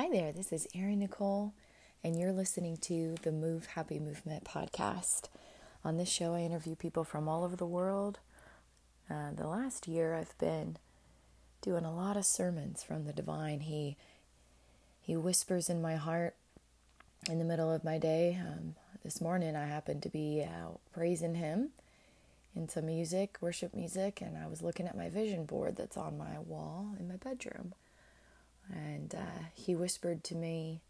Hi there, this is Erin Nicole, and you're listening to the Move Happy Movement podcast. On this show, I interview people from all over the world. Uh, the last year, I've been doing a lot of sermons from the divine. He he whispers in my heart in the middle of my day. Um, this morning, I happened to be out praising Him in some music, worship music, and I was looking at my vision board that's on my wall in my bedroom and uh, he whispered to me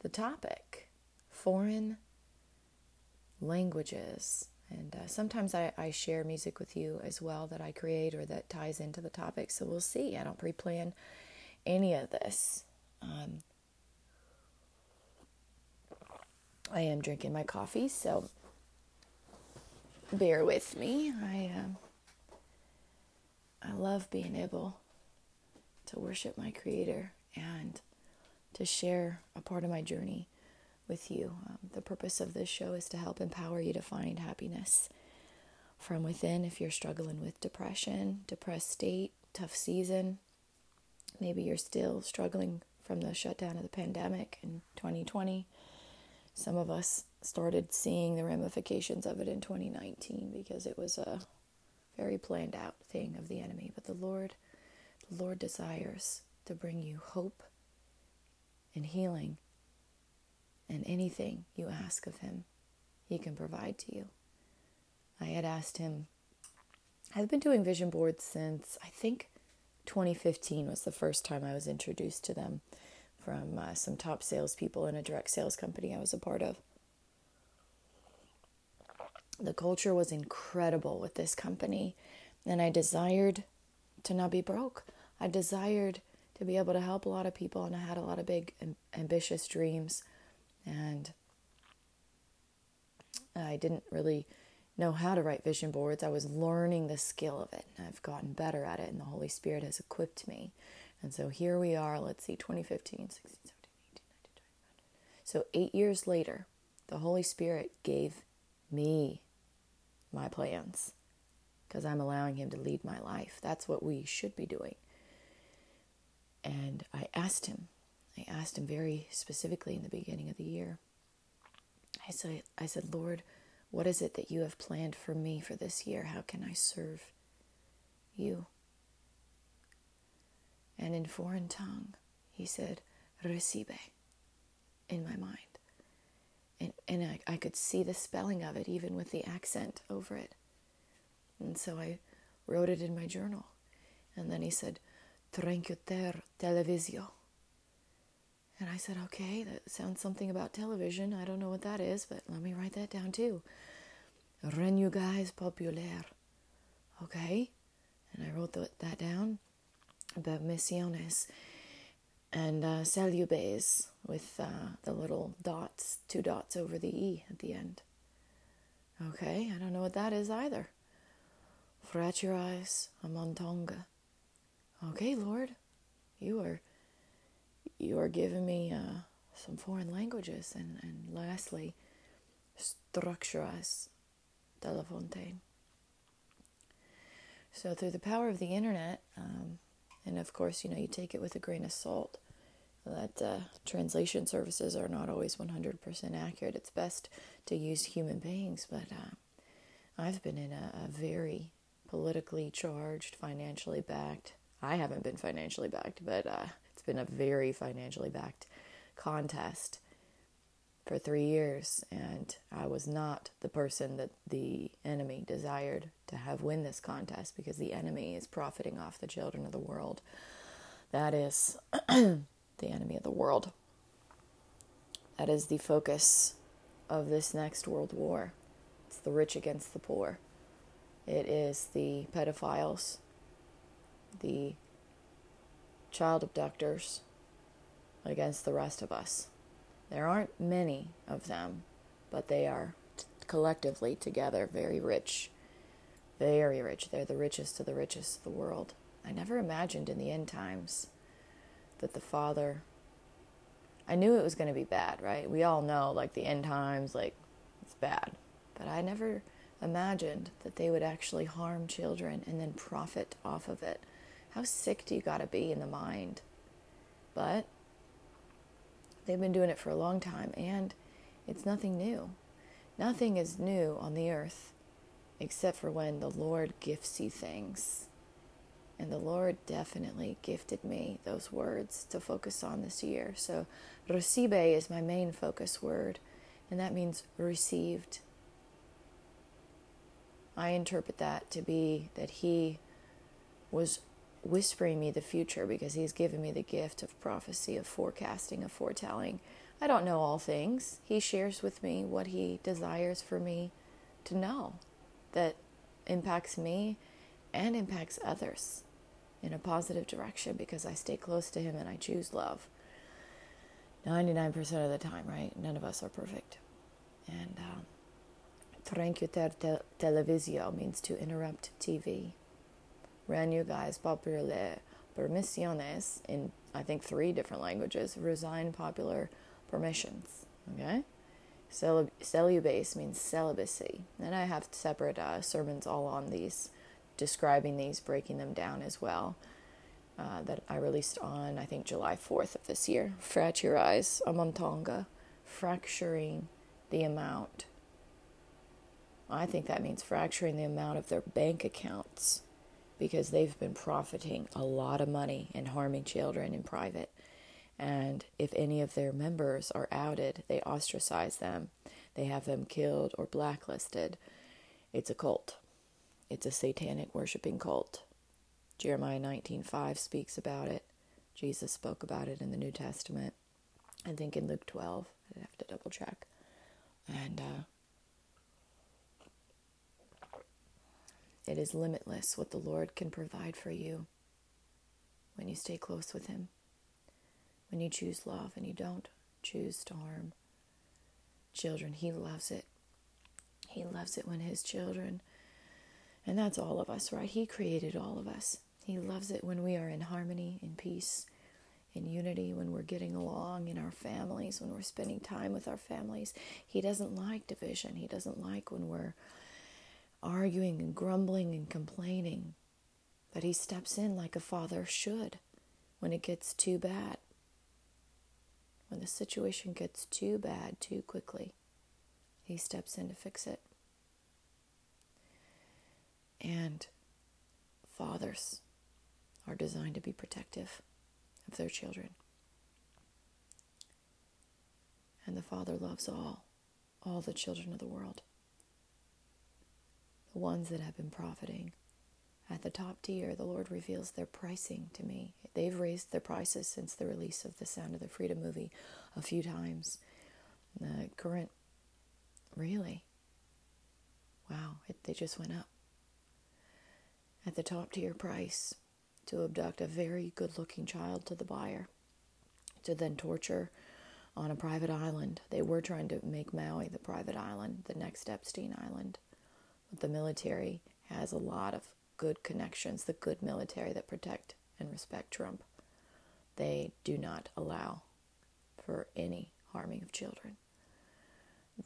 the topic foreign languages. And uh, sometimes I, I, share music with you as well that I create or that ties into the topic. So we'll see. I don't pre plan any of this. Um, I am drinking my coffee, so bear with me. I um, I love being able to worship my Creator and to share a part of my journey with you. Um, the purpose of this show is to help empower you to find happiness from within if you're struggling with depression, depressed state, tough season. Maybe you're still struggling from the shutdown of the pandemic in 2020. Some of us started seeing the ramifications of it in 2019 because it was a very planned out thing of the enemy. But the Lord Lord desires to bring you hope and healing and anything you ask of Him, He can provide to you. I had asked Him, I've been doing vision boards since I think 2015 was the first time I was introduced to them from uh, some top salespeople in a direct sales company I was a part of. The culture was incredible with this company, and I desired to not be broke. I desired to be able to help a lot of people, and I had a lot of big, ambitious dreams, and I didn't really know how to write vision boards. I was learning the skill of it, and I've gotten better at it, and the Holy Spirit has equipped me. And so here we are, let's see, 2015, 16, 17, 18, 19, 20. So eight years later, the Holy Spirit gave me my plans because I'm allowing Him to lead my life. That's what we should be doing. And I asked him, I asked him very specifically in the beginning of the year. I said, I said, Lord, what is it that you have planned for me for this year? How can I serve you? And in foreign tongue, he said, Recibe, in my mind. And, and I, I could see the spelling of it, even with the accent over it. And so I wrote it in my journal. And then he said, Tranquiliter Televisio. And I said, okay, that sounds something about television. I don't know what that is, but let me write that down too. Renugais Populaire. Okay? And I wrote that down about misiones and uh, salubes with uh, the little dots, two dots over the E at the end. Okay, I don't know what that is either. Fraturais Amontonga. Okay, Lord, you are you are giving me uh, some foreign languages, and and lastly, structuras fontaine." So through the power of the internet, um, and of course, you know, you take it with a grain of salt. That uh, translation services are not always 100% accurate. It's best to use human beings, but uh, I've been in a, a very politically charged, financially backed I haven't been financially backed, but uh, it's been a very financially backed contest for three years, and I was not the person that the enemy desired to have win this contest because the enemy is profiting off the children of the world. That is the enemy of the world. That is the focus of this next world war. It's the rich against the poor. It is the pedophiles the child abductors against the rest of us. There aren't many of them, but they are collectively together very rich. Very rich. They're the richest of the richest of the world. I never imagined in the end times that the Father. I knew it was going to be bad, right? We all know, like, the end times, like, it's bad. But I never imagined that they would actually harm children and then profit off of it. How sick do you got to be in the mind? But They've been doing it for a long time, and it's nothing new. Nothing is new on the earth except for when the Lord gifts you things. And the Lord definitely gifted me those words to focus on this year. So, recibe is my main focus word, and that means received. I interpret that to be that He was whispering me the future because He's given me the gift of prophecy, of forecasting, of foretelling. I don't know all things. He shares with me what He desires for me to know that impacts me and impacts others in a positive direction because I stay close to Him and I choose love. 99% of the time, right? None of us are perfect. And um, Tranquiter televisio means to interrupt TV. Guys popular permisiones in, I think, three different languages. Resign popular permissions. Okay? Celib- celibase means celibacy. And I have separate uh, sermons all on these, describing these, breaking them down as well. Uh, that I released on, I think, July 4th of this year. Fraturize a montonga, fracturing the amount. I think that means fracturing the amount of their bank accounts because they've been profiting a lot of money and harming children in private. And if any of their members are outed, they ostracize them. They have them killed or blacklisted. It's a cult. It's a satanic worshiping cult. Jeremiah 19:5 speaks about it. Jesus spoke about it in the New Testament. I think in Luke 12. I'd have to double check. And uh, it is limitless what the Lord can provide for you when you stay close with Him when you choose love and you don't choose to harm children. He loves it. He loves it when his children, and that's all of us, right? He created all of us. He loves it when we are in harmony, in peace, in unity, when we're getting along in our families, when we're spending time with our families. He doesn't like division. He doesn't like when we're arguing and grumbling and complaining. But he steps in like a father should when it gets too bad when the situation gets too bad too quickly, he steps in to fix it. And fathers are designed to be protective of their children. And the Father loves all, all the children of the world. The ones that have been profiting, at the top tier, the Lord reveals their pricing to me. They've raised their prices since the release of the Sound of the Freedom movie a few times. The current, really, wow, it, they just went up. At the top tier price to abduct a very good looking child to the buyer, to then torture on a private island. They were trying to make Maui the private island, the next Epstein Island. The military has a lot of good connections, the good military that protect and respect Trump. They do not allow for any harming of children.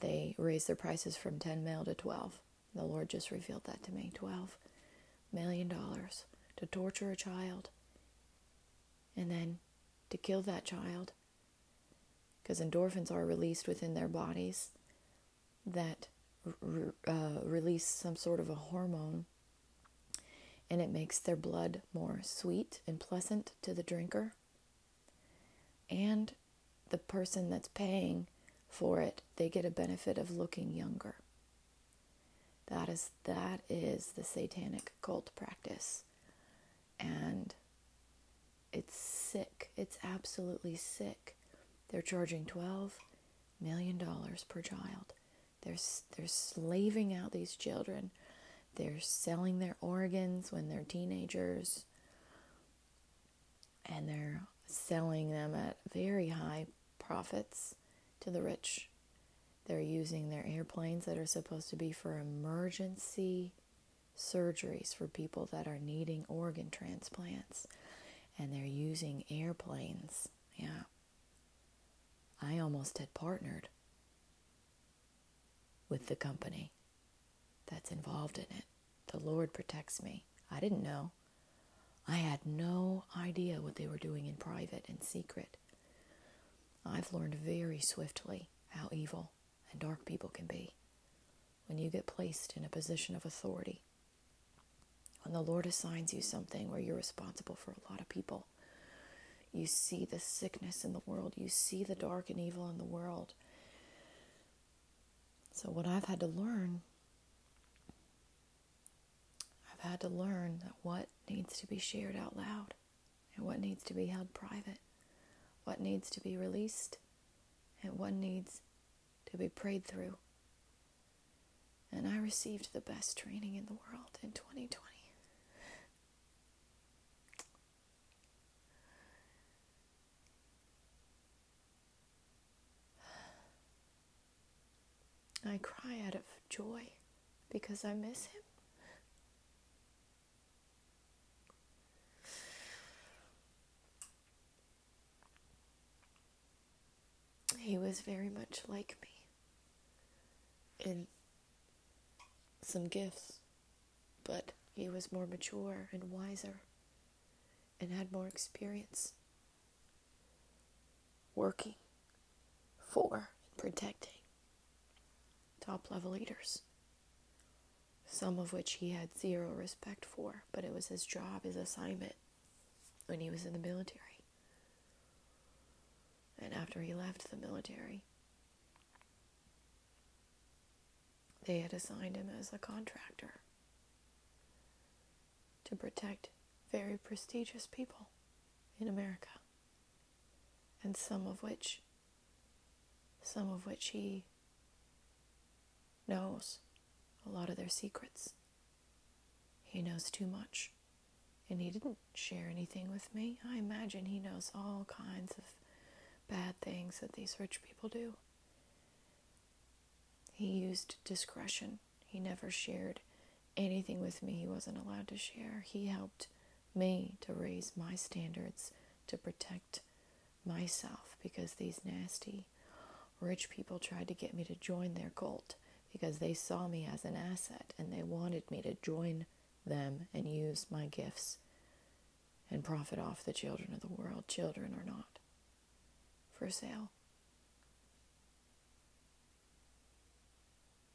They raise their prices from 10 mil to 12. The Lord just revealed that to me 12 million dollars to torture a child and then to kill that child because endorphins are released within their bodies that uh, release some sort of a hormone and it makes their blood more sweet and pleasant to the drinker. And the person that's paying for it, they get a benefit of looking younger. That is that is the satanic cult practice. And it's sick. It's absolutely sick. They're charging 12 million dollars per child. They're they're slaving out these children they're selling their organs when they're teenagers and they're selling them at very high profits to the rich. They're using their airplanes that are supposed to be for emergency surgeries for people that are needing organ transplants. And they're using airplanes. Yeah. I almost had partnered with the company that's involved in it. The Lord protects me. I didn't know. I had no idea what they were doing in private and secret. I've learned very swiftly how evil and dark people can be when you get placed in a position of authority. When the Lord assigns you something where you're responsible for a lot of people, you see the sickness in the world, you see the dark and evil in the world. So, what I've had to learn, I've had to learn that what needs to be shared out loud and what needs to be held private, what needs to be released, and what needs to be prayed through. And I received the best training in the world in 2020. I cry out of joy because I miss him. He was very much like me in some gifts, but he was more mature and wiser and had more experience working for and protecting top level leaders, some of which he had zero respect for, but it was his job, his assignment when he was in the military. And after he left the military, they had assigned him as a contractor to protect very prestigious people in America, and some of which, some of which he knows a lot of their secrets. He knows too much. And he didn't share anything with me. I imagine he knows all kinds of bad things that these rich people do. He used discretion. He never shared anything with me he wasn't allowed to share. He helped me to raise my standards to protect myself because these nasty rich people tried to get me to join their cult because they saw me as an asset and they wanted me to join them and use my gifts and profit off the children of the world, children or not, for sale.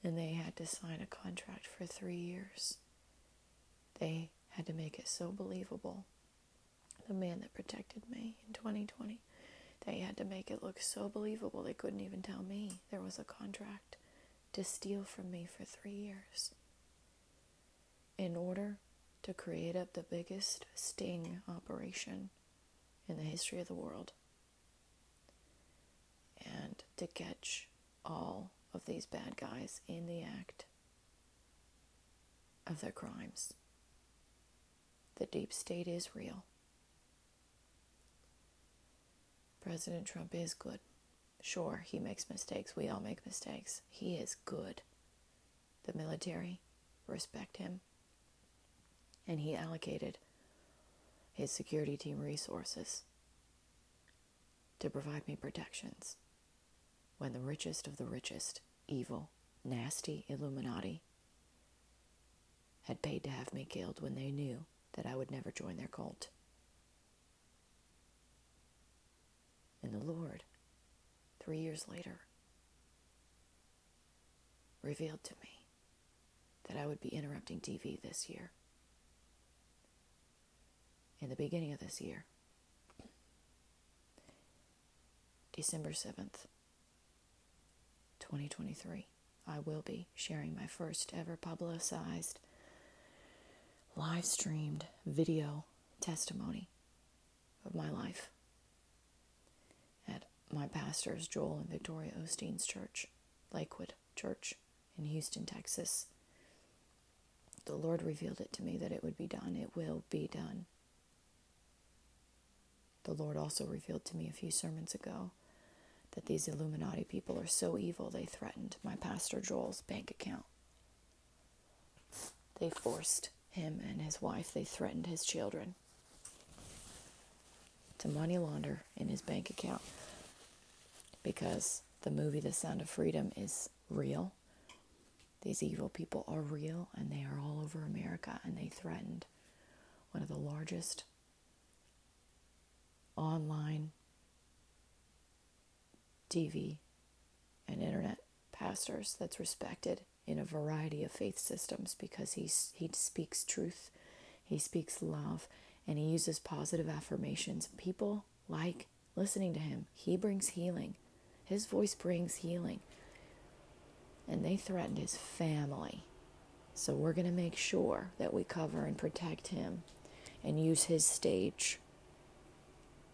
And they had to sign a contract for three years. They had to make it so believable. The man that protected me in 2020, they had to make it look so believable they couldn't even tell me there was a contract to steal from me for three years in order to create up the biggest sting operation in the history of the world and to catch all of these bad guys in the act of their crimes. The deep state is real. President Trump is good. Sure, he makes mistakes. We all make mistakes. He is good. The military respect him. And he allocated his security team resources to provide me protections when the richest of the richest, evil, nasty Illuminati had paid to have me killed when they knew that I would never join their cult. And the Lord three years later, revealed to me that I would be interrupting TV this year. In the beginning of this year, December 7th, 2023, I will be sharing my first ever publicized, live streamed video testimony of my life my pastors, Joel and Victoria Osteen's church, Lakewood Church in Houston, Texas. The Lord revealed it to me that it would be done. It will be done. The Lord also revealed to me a few sermons ago that these Illuminati people are so evil they threatened my pastor Joel's bank account. They forced him and his wife, they threatened his children to money launder in his bank account because the movie The Sound of Freedom is real. These evil people are real and they are all over America and they threatened one of the largest online TV and internet pastors that's respected in a variety of faith systems because he's, he speaks truth, he speaks love, and he uses positive affirmations. People like listening to him. He brings healing. His voice brings healing. And they threatened his family. So we're going to make sure that we cover and protect him and use his stage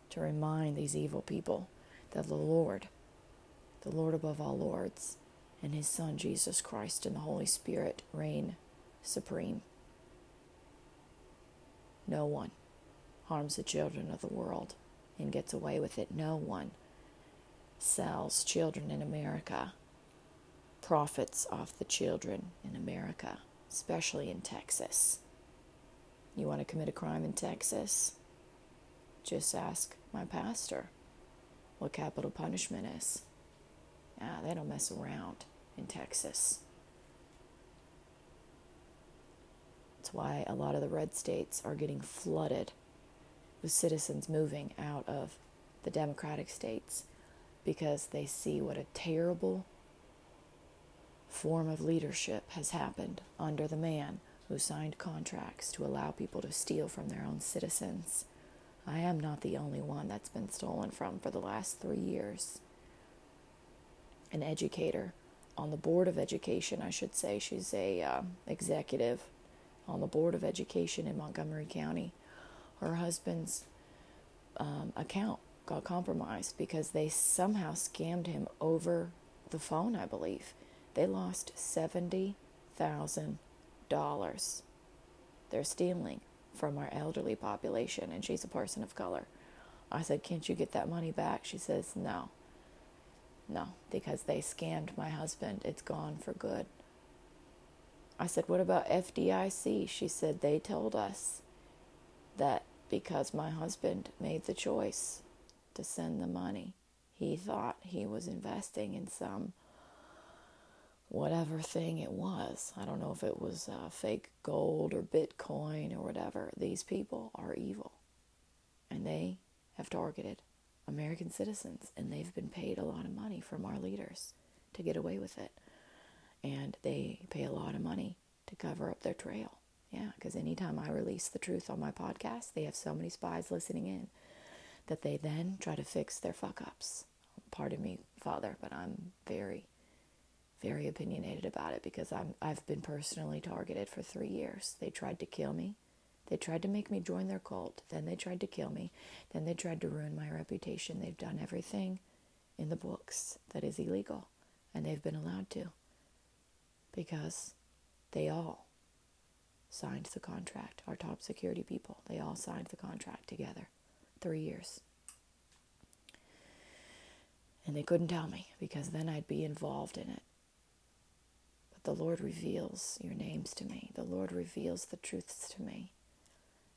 to remind these evil people that the Lord, the Lord above all lords, and his Son Jesus Christ and the Holy Spirit reign supreme. No one harms the children of the world and gets away with it. No one sells children in America, profits off the children in America, especially in Texas. You want to commit a crime in Texas? Just ask my pastor what capital punishment is. Ah, they don't mess around in Texas. That's why a lot of the red states are getting flooded with citizens moving out of the democratic states because they see what a terrible form of leadership has happened under the man who signed contracts to allow people to steal from their own citizens. I am not the only one that's been stolen from for the last three years. An educator on the board of education, I should say, she's a uh, executive on the board of education in Montgomery County. Her husband's um, account got compromised because they somehow scammed him over the phone. I believe they lost seventy thousand dollars. They're stealing from our elderly population, and she's a person of color. I said, Can't you get that money back? She says, No. No, because they scammed my husband. It's gone for good. I said, What about FDIC? She said, They told us that because my husband made the choice to send the money, he thought he was investing in some whatever thing it was. I don't know if it was uh, fake gold or Bitcoin or whatever. These people are evil. And they have targeted American citizens. And they've been paid a lot of money from our leaders to get away with it. And they pay a lot of money to cover up their trail. Yeah, because anytime I release the truth on my podcast, they have so many spies listening in that they then try to fix their fuck ups. Pardon me, Father, but I'm very very opinionated about it because I'm I've been personally targeted for 3 years. They tried to kill me. They tried to make me join their cult. Then they tried to kill me. Then they tried to ruin my reputation. They've done everything in the books that is illegal and they've been allowed to because they all signed the contract. Our top security people, they all signed the contract together. 3 years. And they couldn't tell me because then I'd be involved in it. But the Lord reveals your names to me. The Lord reveals the truths to me.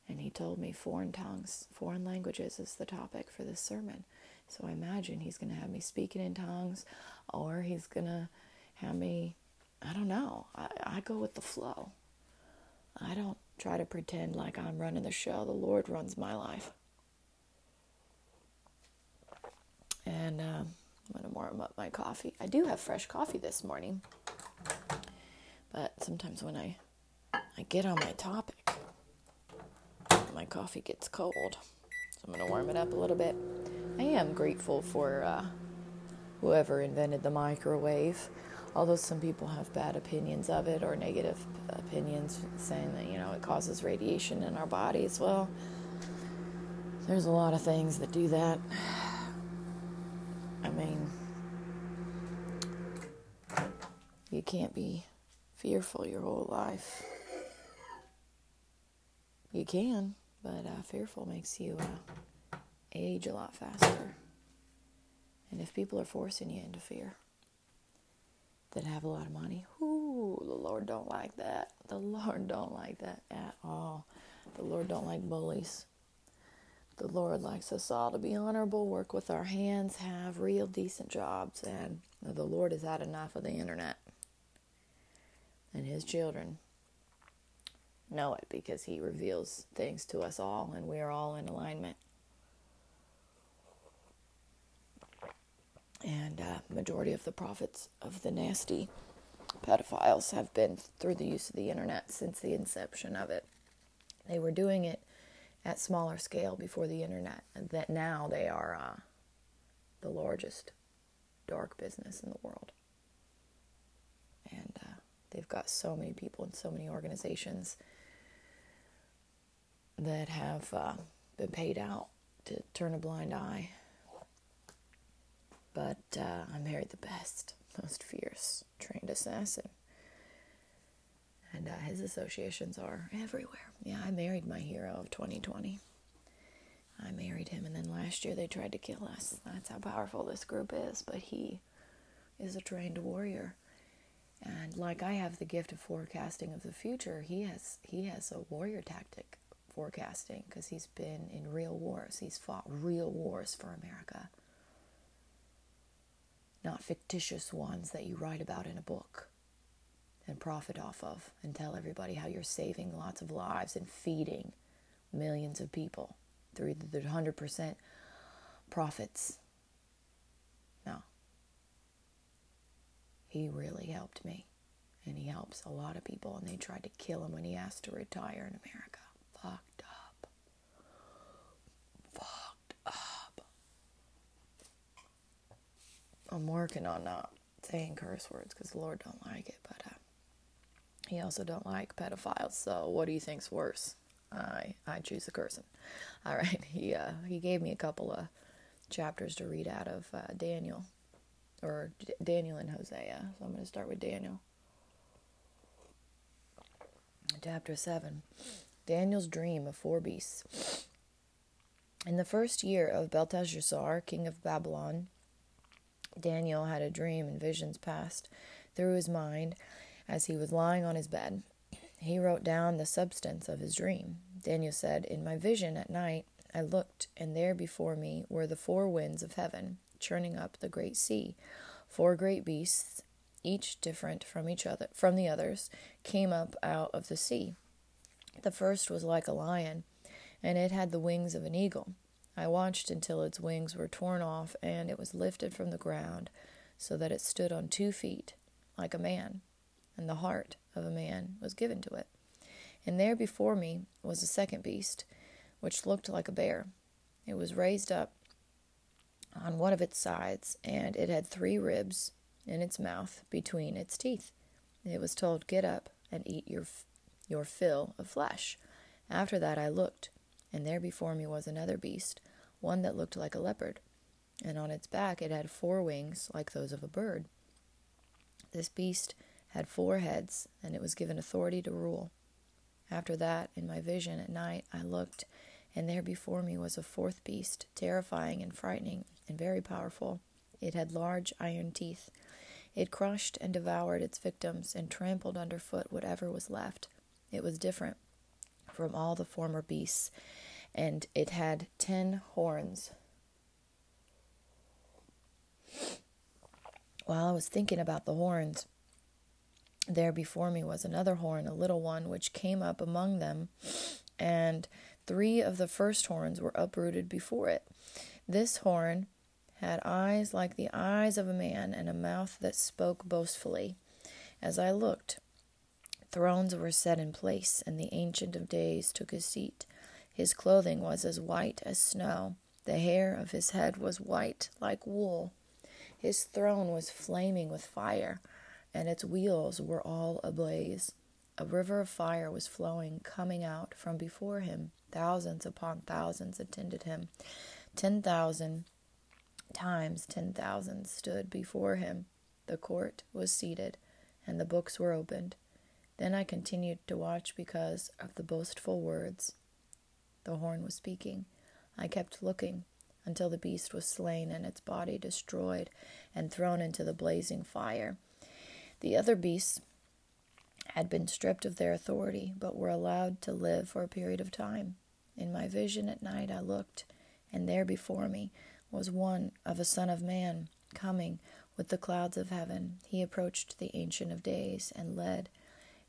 And He told me foreign tongues, foreign languages is the topic for this sermon. So I imagine He's going to have me speaking in tongues, or He's going to have me, I don't know. I, I go with the flow. I don't try to pretend like I'm running the show. The Lord runs my life. And um, I'm going to warm up my coffee. I do have fresh coffee this morning. But sometimes when I I get on my topic, my coffee gets cold. So I'm going to warm it up a little bit. I am grateful for uh, whoever invented the microwave. Although some people have bad opinions of it or negative opinions, saying that you know it causes radiation in our bodies. Well, there's a lot of things that do that. I mean, you can't be fearful your whole life. You can, but uh, fearful makes you uh, age a lot faster. And if people are forcing you into fear that have a lot of money, whoo, the Lord don't like that. The Lord don't like that at all. The Lord don't like bullies. The Lord likes us all to be honorable, work with our hands, have real decent jobs, and the Lord has had enough of the internet and his children know it because he reveals things to us all and we are all in alignment. And majority of the prophets of the nasty pedophiles have been through the use of the internet since the inception of it. They were doing it at smaller scale before the internet, and that now they are uh, the largest dark business in the world. And uh, they've got so many people and so many organizations that have uh, been paid out to turn a blind eye. But uh, I married the best, most fierce, trained assassin. And uh, his associations are everywhere. Yeah, I married my hero of 2020. I married him, and then last year they tried to kill us. That's how powerful this group is. But he is a trained warrior, and like I have the gift of forecasting of the future, he has he has a warrior tactic forecasting because he's been in real wars. He's fought real wars for America, not fictitious ones that you write about in a book and profit off of and tell everybody how you're saving lots of lives and feeding millions of people through the 100% profits. No. He really helped me. And he helps a lot of people. And they tried to kill him when he asked to retire in America. Fucked up. Fucked up. I'm working on not saying curse words because the Lord don't like it. But uh, he also don't like pedophiles. So what do you think's worse? I I choose the cursing. All right. He uh, he gave me a couple of chapters to read out of uh, Daniel, or Daniel and Hosea. So I'm going to start with Daniel. Chapter seven, Daniel's dream of four beasts. In the first year of Belteshazzar, king of Babylon, Daniel had a dream and visions passed through his mind as he was lying on his bed. He wrote down the substance of his dream. Daniel said, In my vision at night I looked, and there before me were the four winds of heaven, churning up the great sea. Four great beasts, each different from each other from the others, came up out of the sea. The first was like a lion, and it had the wings of an eagle. I watched until its wings were torn off, and it was lifted from the ground, so that it stood on two feet, like a man and the heart of a man was given to it. And there before me was a second beast, which looked like a bear. It was raised up on one of its sides, and it had three ribs in its mouth between its teeth. It was told, Get up and eat your, your fill of flesh. After that I looked, and there before me was another beast, one that looked like a leopard, and on its back it had four wings like those of a bird. This beast had four heads, and it was given authority to rule. After that, in my vision at night, I looked, and there before me was a fourth beast, terrifying and frightening and very powerful. It had large iron teeth. It crushed and devoured its victims and trampled underfoot whatever was left. It was different from all the former beasts, and it had ten horns. While I was thinking about the horns, there before me was another horn, a little one, which came up among them, and three of the first horns were uprooted before it. This horn had eyes like the eyes of a man, and a mouth that spoke boastfully. As I looked, thrones were set in place, and the Ancient of Days took his seat. His clothing was as white as snow, the hair of his head was white like wool. His throne was flaming with fire and its wheels were all ablaze. A river of fire was flowing, coming out from before him. Thousands upon thousands attended him. Ten thousand times ten thousand stood before him. The court was seated, and the books were opened. Then I continued to watch because of the boastful words. The horn was speaking. I kept looking until the beast was slain and its body destroyed and thrown into the blazing fire. The other beasts had been stripped of their authority, but were allowed to live for a period of time. In my vision at night I looked, and there before me was one of a Son of Man, coming with the clouds of heaven. He approached the Ancient of Days and led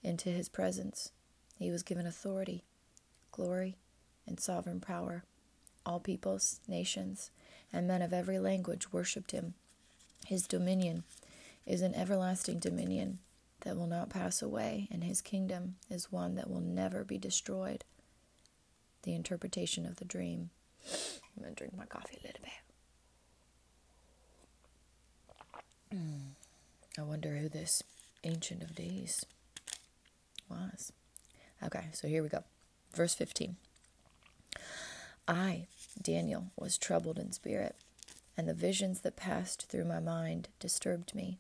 into his presence. He was given authority, glory, and sovereign power. All peoples, nations, and men of every language worshipped him. His dominion is an everlasting dominion that will not pass away, and his kingdom is one that will never be destroyed. The interpretation of the dream. I'm going to drink my coffee a little bit. I wonder who this Ancient of Days was. Okay, so here we go. Verse 15. I, Daniel, was troubled in spirit, and the visions that passed through my mind disturbed me.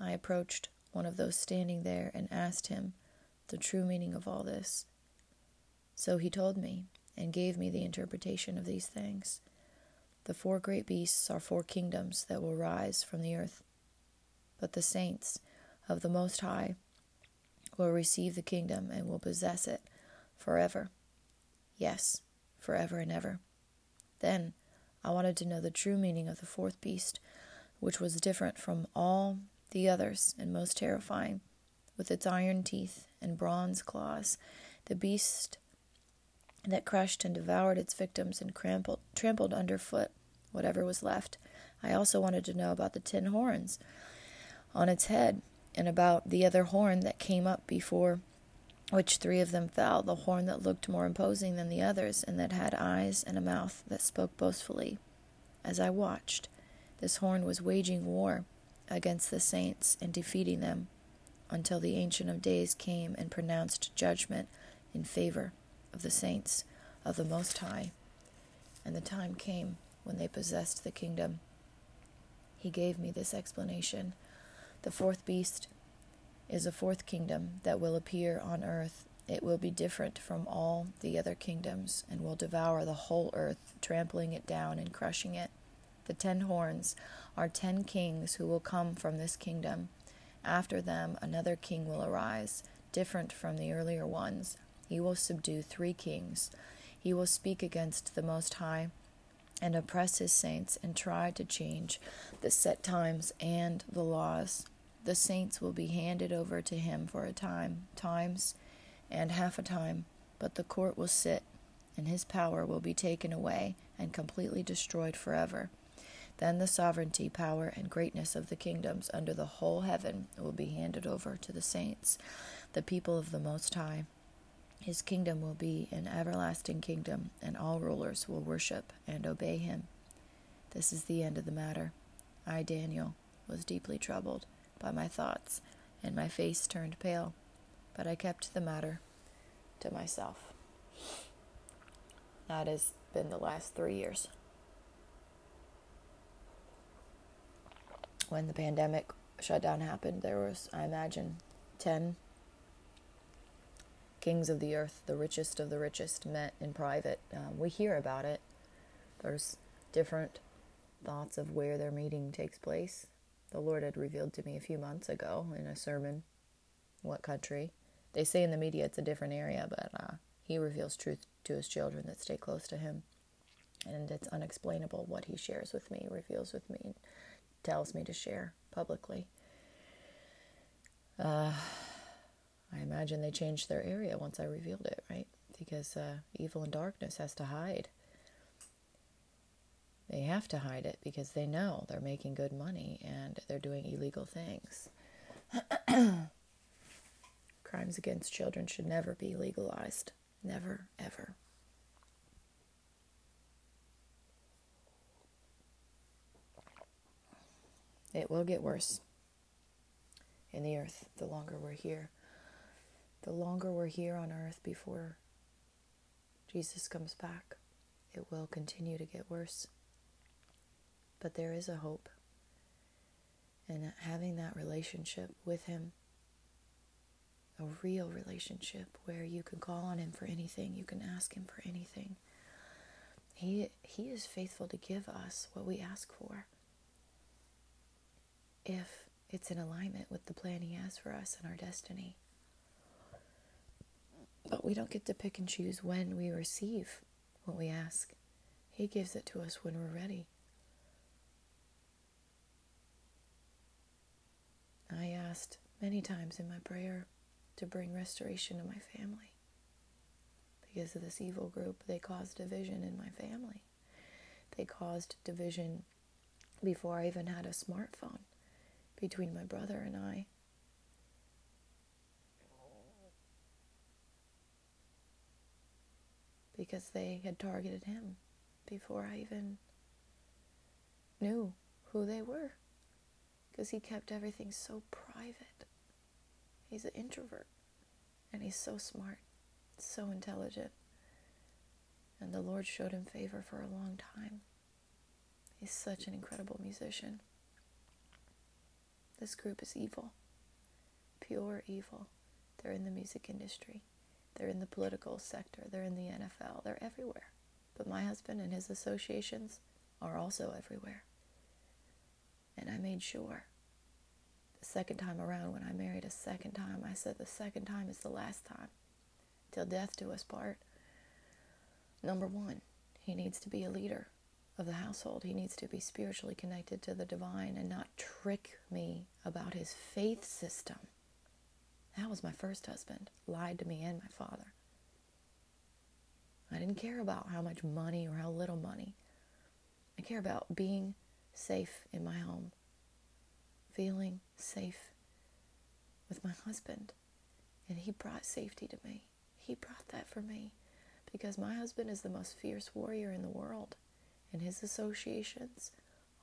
I approached one of those standing there and asked him the true meaning of all this. So he told me and gave me the interpretation of these things. The four great beasts are four kingdoms that will rise from the earth, but the saints of the Most High will receive the kingdom and will possess it forever. Yes, forever and ever. Then I wanted to know the true meaning of the fourth beast, which was different from all the others and most terrifying. With its iron teeth and bronze claws, the beast that crushed and devoured its victims and trampled, trampled underfoot whatever was left. I also wanted to know about the ten horns on its head and about the other horn that came up before which three of them fell, the horn that looked more imposing than the others, and that had eyes and a mouth that spoke boastfully. As I watched, this horn was waging war against the saints and defeating them until the Ancient of Days came and pronounced judgment in favor of the saints of the Most High. And the time came when they possessed the kingdom. He gave me this explanation The fourth beast is a fourth kingdom that will appear on earth. It will be different from all the other kingdoms and will devour the whole earth, trampling it down and crushing it. The ten horns are ten kings who will come from this kingdom. After them, another king will arise, different from the earlier ones. He will subdue three kings. He will speak against the Most High and oppress his saints and try to change the set times and the laws. The saints will be handed over to him for a time, times, and half a time, but the court will sit, and his power will be taken away and completely destroyed forever. Then the sovereignty, power, and greatness of the kingdoms under the whole heaven will be handed over to the saints, the people of the Most High. His kingdom will be an everlasting kingdom, and all rulers will worship and obey him. This is the end of the matter. I, Daniel, was deeply troubled by my thoughts, and my face turned pale, but I kept the matter to myself. That has been the last three years. When the pandemic shutdown happened, there was, I imagine, 10 kings of the earth, the richest of the richest, met in private. Um, we hear about it. There's different thoughts of where their meeting takes place the Lord had revealed to me a few months ago in a sermon what country. They say in the media it's a different area, but uh, He reveals truth to His children that stay close to Him. And it's unexplainable what He shares with me, reveals with me, tells me to share publicly. Uh, I imagine they changed their area once I revealed it, right? Because uh, evil and darkness has to hide they have to hide it because they know they're making good money and they're doing illegal things. Crimes against children should never be legalized. Never, ever. It will get worse in the earth the longer we're here. The longer we're here on earth before Jesus comes back, it will continue to get worse. But there is a hope. And having that relationship with Him, a real relationship where you can call on Him for anything, you can ask Him for anything. He, he is faithful to give us what we ask for if it's in alignment with the plan He has for us and our destiny. But we don't get to pick and choose when we receive what we ask. He gives it to us when we're ready. I asked many times in my prayer to bring restoration to my family. Because of this evil group, they caused division in my family. They caused division before I even had a smartphone between my brother and I. Because they had targeted him before I even knew who they were. Because he kept everything so private. He's an introvert. And he's so smart, so intelligent. And the Lord showed him favor for a long time. He's such an incredible musician. This group is evil, pure evil. They're in the music industry, they're in the political sector, they're in the NFL, they're everywhere. But my husband and his associations are also everywhere. And I made sure the second time around when I married a second time, I said the second time is the last time. Till death do us part. Number one, he needs to be a leader of the household. He needs to be spiritually connected to the divine and not trick me about his faith system. That was my first husband, lied to me and my father. I didn't care about how much money or how little money. I care about being safe in my home, feeling safe with my husband. And he brought safety to me. He brought that for me because my husband is the most fierce warrior in the world and his associations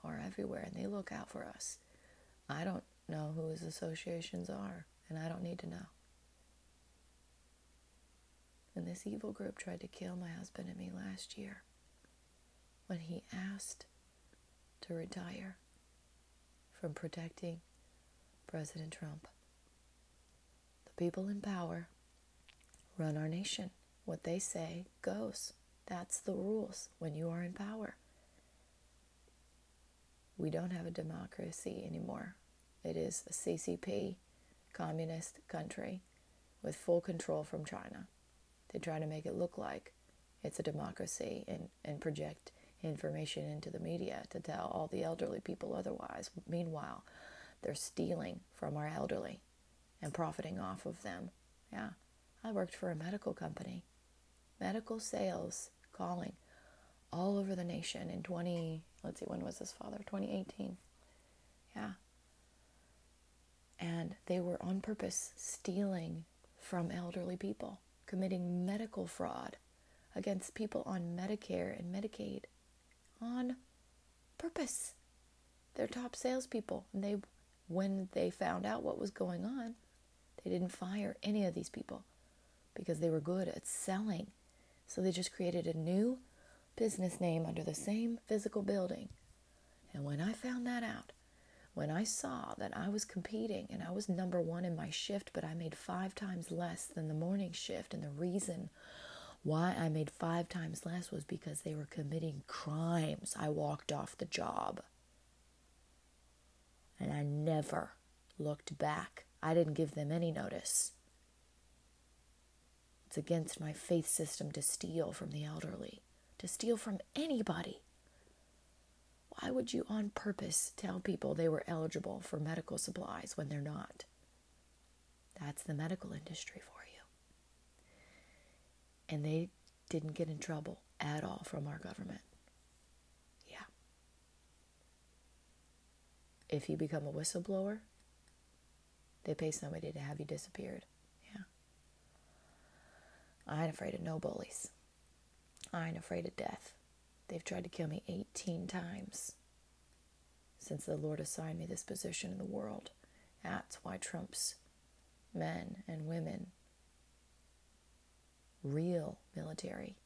are everywhere and they look out for us. I don't know who his associations are, and I don't need to know. And this evil group tried to kill my husband and me last year when he asked to retire from protecting President Trump. The people in power run our nation. What they say goes. That's the rules when you are in power. We don't have a democracy anymore. It is a CCP, communist country, with full control from China. They try to make it look like it's a democracy and, and project information into the media to tell all the elderly people otherwise. Meanwhile, they're stealing from our elderly and profiting off of them. Yeah, I worked for a medical company. Medical sales calling all over the nation in 20 let's see when was this father 2018 yeah and they were on purpose stealing from elderly people committing medical fraud against people on medicare and medicaid on purpose they're top salespeople and they when they found out what was going on they didn't fire any of these people because they were good at selling so they just created a new business name under the same physical building. And when I found that out, when I saw that I was competing and I was number one in my shift, but I made five times less than the morning shift, and the reason why I made five times less was because they were committing crimes, I walked off the job. And I never looked back. I didn't give them any notice. It's against my faith system to steal from the elderly, to steal from anybody. Why would you on purpose tell people they were eligible for medical supplies when they're not? That's the medical industry for you. And they didn't get in trouble at all from our government. Yeah. If you become a whistleblower, they pay somebody to have you disappeared. Yeah. I ain't afraid of no bullies. I ain't afraid of death. They've tried to kill me 18 times since the Lord assigned me this position in the world. That's why Trump's men and women, real military,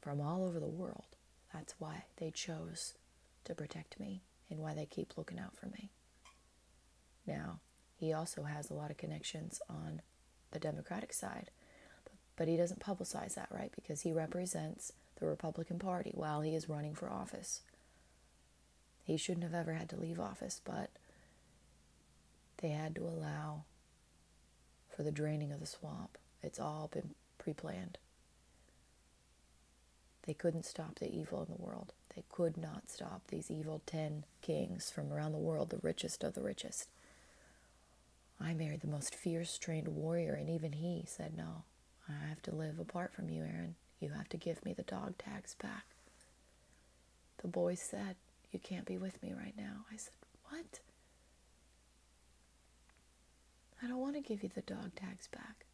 from all over the world, that's why they chose to protect me and why they keep looking out for me. Now, he also has a lot of connections on the Democratic side. But, he doesn't publicize that, right? Because he represents the Republican Party while he is running for office. He shouldn't have ever had to leave office, but they had to allow for the draining of the swamp. It's all been pre planned. They couldn't stop the evil in the world. They could not stop these evil 10 kings from around the world, the richest of the richest. I married the most fierce, trained warrior, and even he said, No, I have to live apart from you, Erin. You have to give me the dog tags back. The boy said, You can't be with me right now. I said, What? I don't want to give you the dog tags back.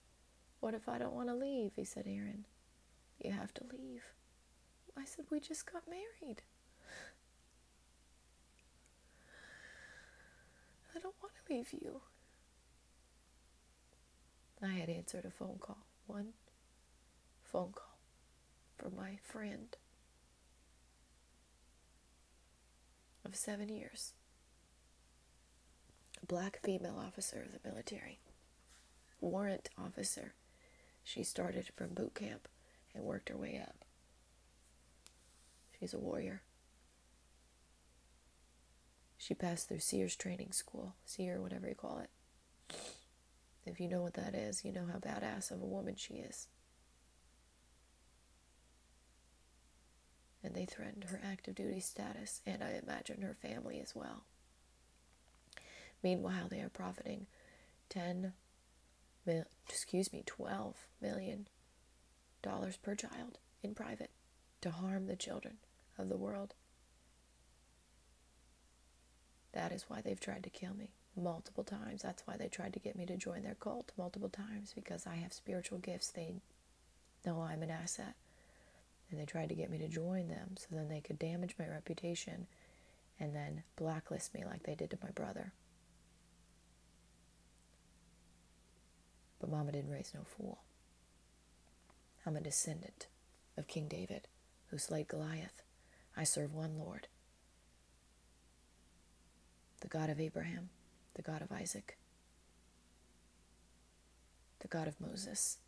What if I don't want to leave? He said, Erin, you have to leave. I said, We just got married. I don't want to leave you. I had answered a phone call, one phone call from my friend of seven years, a black female officer of the military, warrant officer. She started from boot camp and worked her way up. She's a warrior. She passed through Sears training school, SERE, whatever you call it. If you know what that is, you know how badass of a woman she is. And they threatened her active duty status, and I imagine her family as well. Meanwhile, they are profiting 10 mil, excuse me, 12 million dollars per child in private to harm the children of the world. That is why they've tried to kill me multiple times. That's why they tried to get me to join their cult multiple times because I have spiritual gifts. They know I'm an asset. And they tried to get me to join them so then they could damage my reputation and then blacklist me like they did to my brother. But Mama didn't raise no fool. I'm a descendant of King David who slayed Goliath. I serve one Lord, the God of Abraham, the God of Isaac, the God of Moses.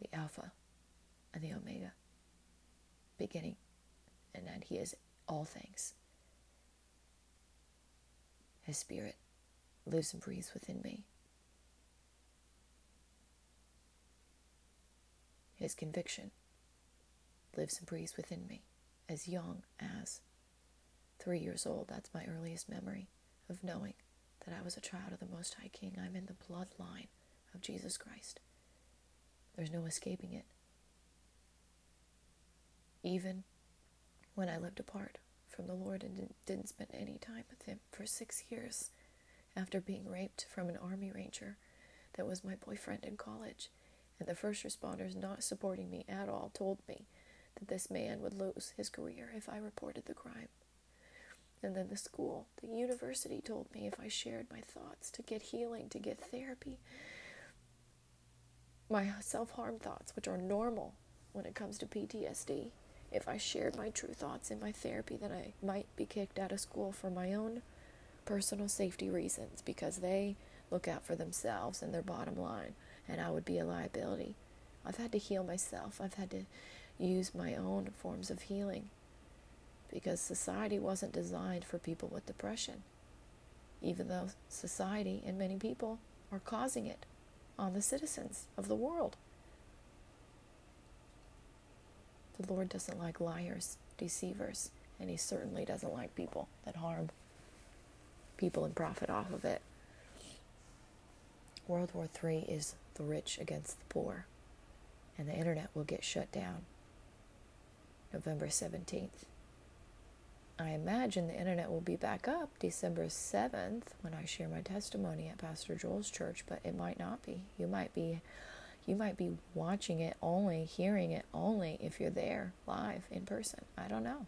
The Alpha and the Omega, beginning and end. He is all things. His Spirit lives and breathes within me. His conviction lives and breathes within me as young as three years old. That's my earliest memory of knowing that I was a child of the Most High King. I'm in the bloodline of Jesus Christ. There's no escaping it. Even when I lived apart from the Lord and didn't spend any time with Him for six years after being raped from an Army Ranger that was my boyfriend in college. And the first responders not supporting me at all told me that this man would lose his career if I reported the crime. And then the school, the university told me if I shared my thoughts to get healing, to get therapy, my self harm thoughts, which are normal when it comes to PTSD, if I shared my true thoughts in my therapy, then I might be kicked out of school for my own personal safety reasons because they look out for themselves and their bottom line, and I would be a liability. I've had to heal myself. I've had to use my own forms of healing because society wasn't designed for people with depression, even though society and many people are causing it on the citizens of the world. The Lord doesn't like liars, deceivers, and He certainly doesn't like people that harm people and profit off of it. World War III is the rich against the poor, and the internet will get shut down November 17th. I imagine the internet will be back up December 7th when I share my testimony at Pastor Joel's church, but it might not be. You might be you might be watching it only, hearing it only if you're there live in person. I don't know.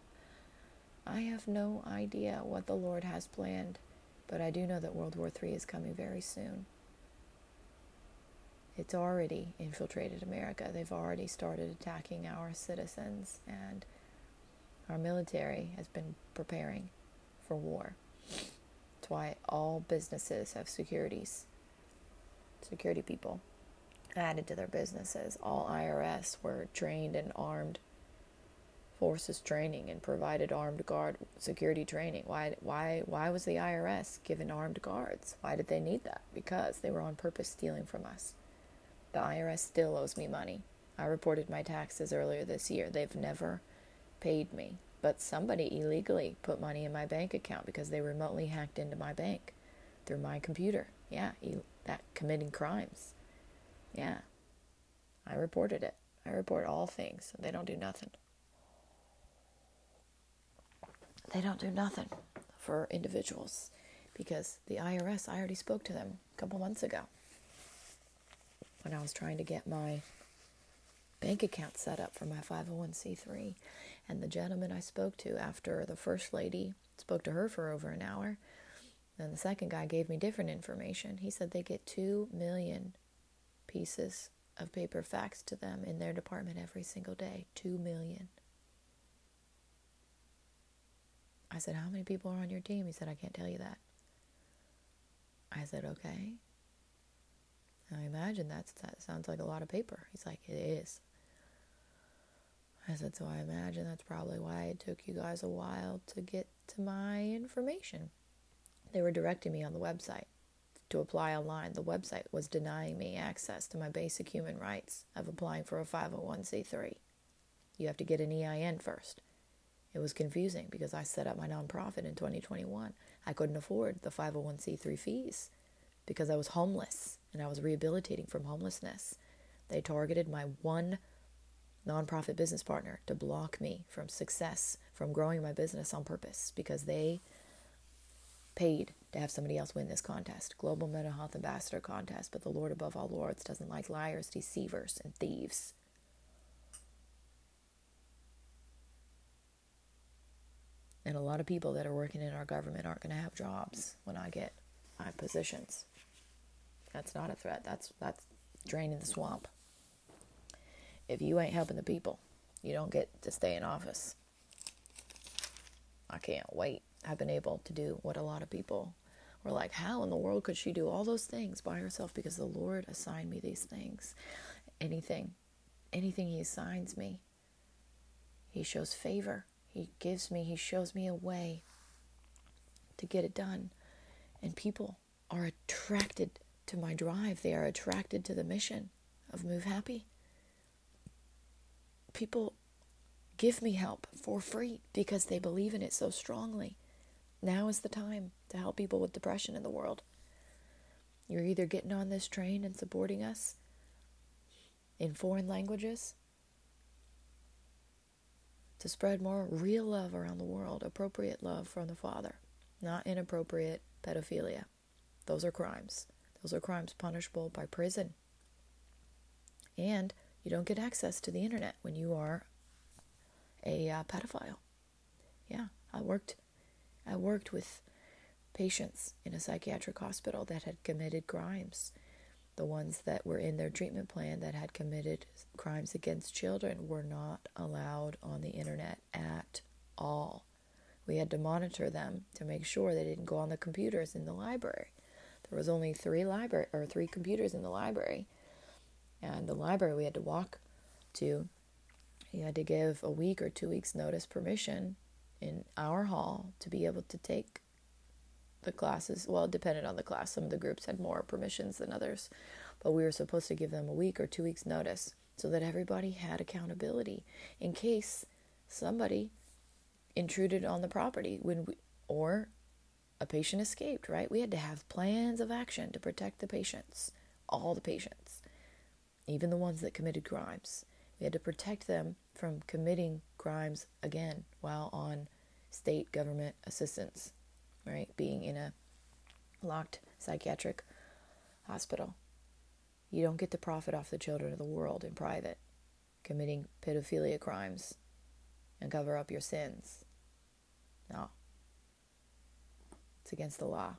I have no idea what the Lord has planned, but I do know that World War III is coming very soon. It's already infiltrated America. They've already started attacking our citizens and our military has been preparing for war. That's why all businesses have securities, security people added to their businesses. All IRS were trained and armed forces training and provided armed guard security training. Why why why was the IRS given armed guards? Why did they need that? Because they were on purpose stealing from us. The IRS still owes me money. I reported my taxes earlier this year. They've never paid me, but somebody illegally put money in my bank account because they remotely hacked into my bank through my computer. Yeah, that committing crimes. Yeah. I reported it. I report all things. They don't do nothing. They don't do nothing for individuals because the IRS, I already spoke to them a couple months ago when I was trying to get my bank account set up for my 501c3. And the gentleman I spoke to after the first lady spoke to her for over an hour, and the second guy gave me different information. He said they get 2 million pieces of paper faxed to them in their department every single day. 2 million. I said, How many people are on your team? He said, I can't tell you that. I said, Okay. I imagine that's, that sounds like a lot of paper. He's like, It is. I said, So I imagine that's probably why it took you guys a while to get to my information. They were directing me on the website to apply online. The website was denying me access to my basic human rights of applying for a 501c3. You have to get an EIN first. It was confusing because I set up my nonprofit in 2021. I couldn't afford the 501c3 fees because I was homeless and I was rehabilitating from homelessness. They targeted my one nonprofit business partner to block me from success, from growing my business on purpose because they paid to have somebody else win this contest, Global Mental Health Ambassador contest. But the Lord above all lords doesn't like liars, deceivers, and thieves. And a lot of people that are working in our government aren't going to have jobs when I get my positions. That's not a threat. That's that's draining the swamp. If you ain't helping the people, you don't get to stay in office. I can't wait. I've been able to do what a lot of people were like, how in the world could she do all those things by herself? Because the Lord assigned me these things. Anything, anything He assigns me, He shows favor. He gives me, He shows me a way to get it done. And people are attracted to my drive, they are attracted to the mission of Move Happy. People give me help for free because they believe in it so strongly. Now is the time to help people with depression in the world. You're either getting on this train and supporting us in foreign languages to spread more real love around the world, appropriate love from the Father, not inappropriate pedophilia. Those are crimes. Those are crimes punishable by prison. And you don't get access to the internet when you are a uh, pedophile. Yeah, I worked I worked with patients in a psychiatric hospital that had committed crimes. The ones that were in their treatment plan that had committed crimes against children were not allowed on the internet at all. We had to monitor them to make sure they didn't go on the computers in the library. There was only three library or three computers in the library, and the library we had to walk to. You had to give a week or two weeks notice permission in our hall to be able to take the classes. Well, it depended on the class. Some of the groups had more permissions than others, but we were supposed to give them a week or two weeks notice so that everybody had accountability in case somebody intruded on the property when we, or a patient escaped, right? We had to have plans of action to protect the patients, all the patients, even the ones that committed crimes. We had to protect them from committing crimes again while on state government assistance, right? Being in a locked psychiatric hospital. You don't get to profit off the children of the world in private, committing pedophilia crimes and cover up your sins. No. It's against the law.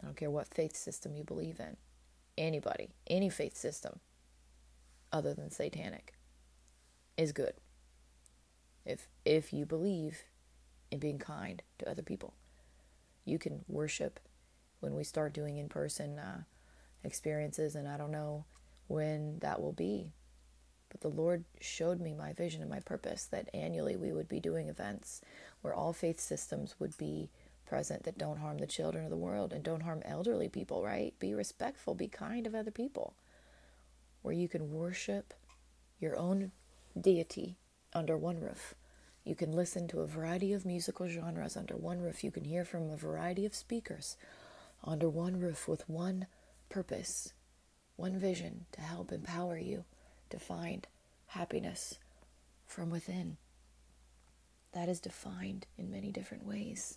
I don't care what faith system you believe in. Anybody, any faith system other than satanic is good. If if you believe in being kind to other people, you can worship when we start doing in person uh, experiences, and I don't know when that will be. But the Lord showed me my vision and my purpose that annually we would be doing events where all faith systems would be present that don't harm the children of the world and don't harm elderly people, right? Be respectful, be kind of other people where you can worship your own deity under one roof. You can listen to a variety of musical genres under one roof. You can hear from a variety of speakers under one roof with one purpose one vision to help empower you to find happiness from within. That is defined in many different ways.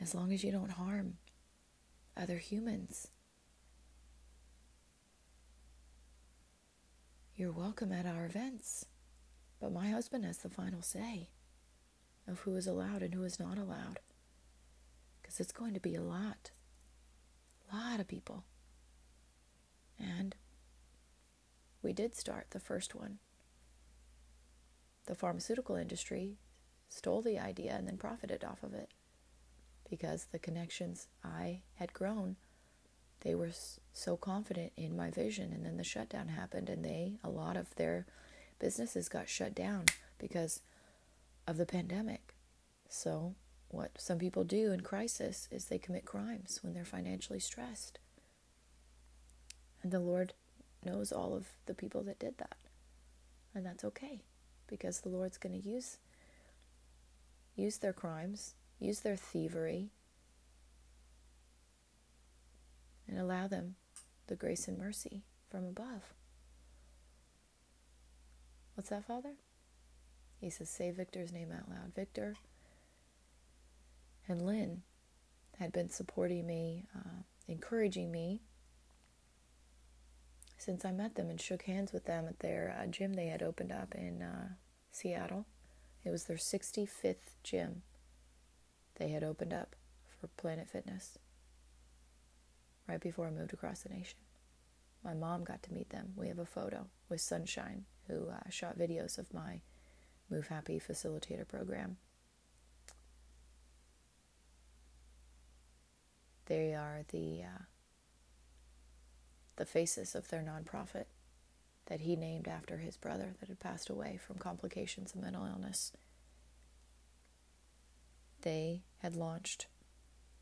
As long as you don't harm other humans, you're welcome at our events. But my husband has the final say of who is allowed and who is not allowed. Because it's going to be a lot. A lot of people. And we did start the first one. The pharmaceutical industry stole the idea and then profited off of it because the connections I had grown, they were so confident in my vision. And then the shutdown happened, and they, a lot of their businesses got shut down because of the pandemic. So, what some people do in crisis is they commit crimes when they're financially stressed. And the Lord knows all of the people that did that. And that's okay because the Lord's going to use use their crimes, use their thievery and allow them the grace and mercy from above. What's that, Father? He says, Say Victor's name out loud. Victor and Lynn had been supporting me, uh, encouraging me since I met them and shook hands with them at their uh, gym they had opened up in uh, Seattle. It was their 65th gym they had opened up for Planet Fitness right before I moved across the nation. My mom got to meet them. We have a photo with Sunshine, who uh, shot videos of my Move Happy facilitator program. They are the uh, the faces of their nonprofit that he named after his brother that had passed away from complications of mental illness. They had launched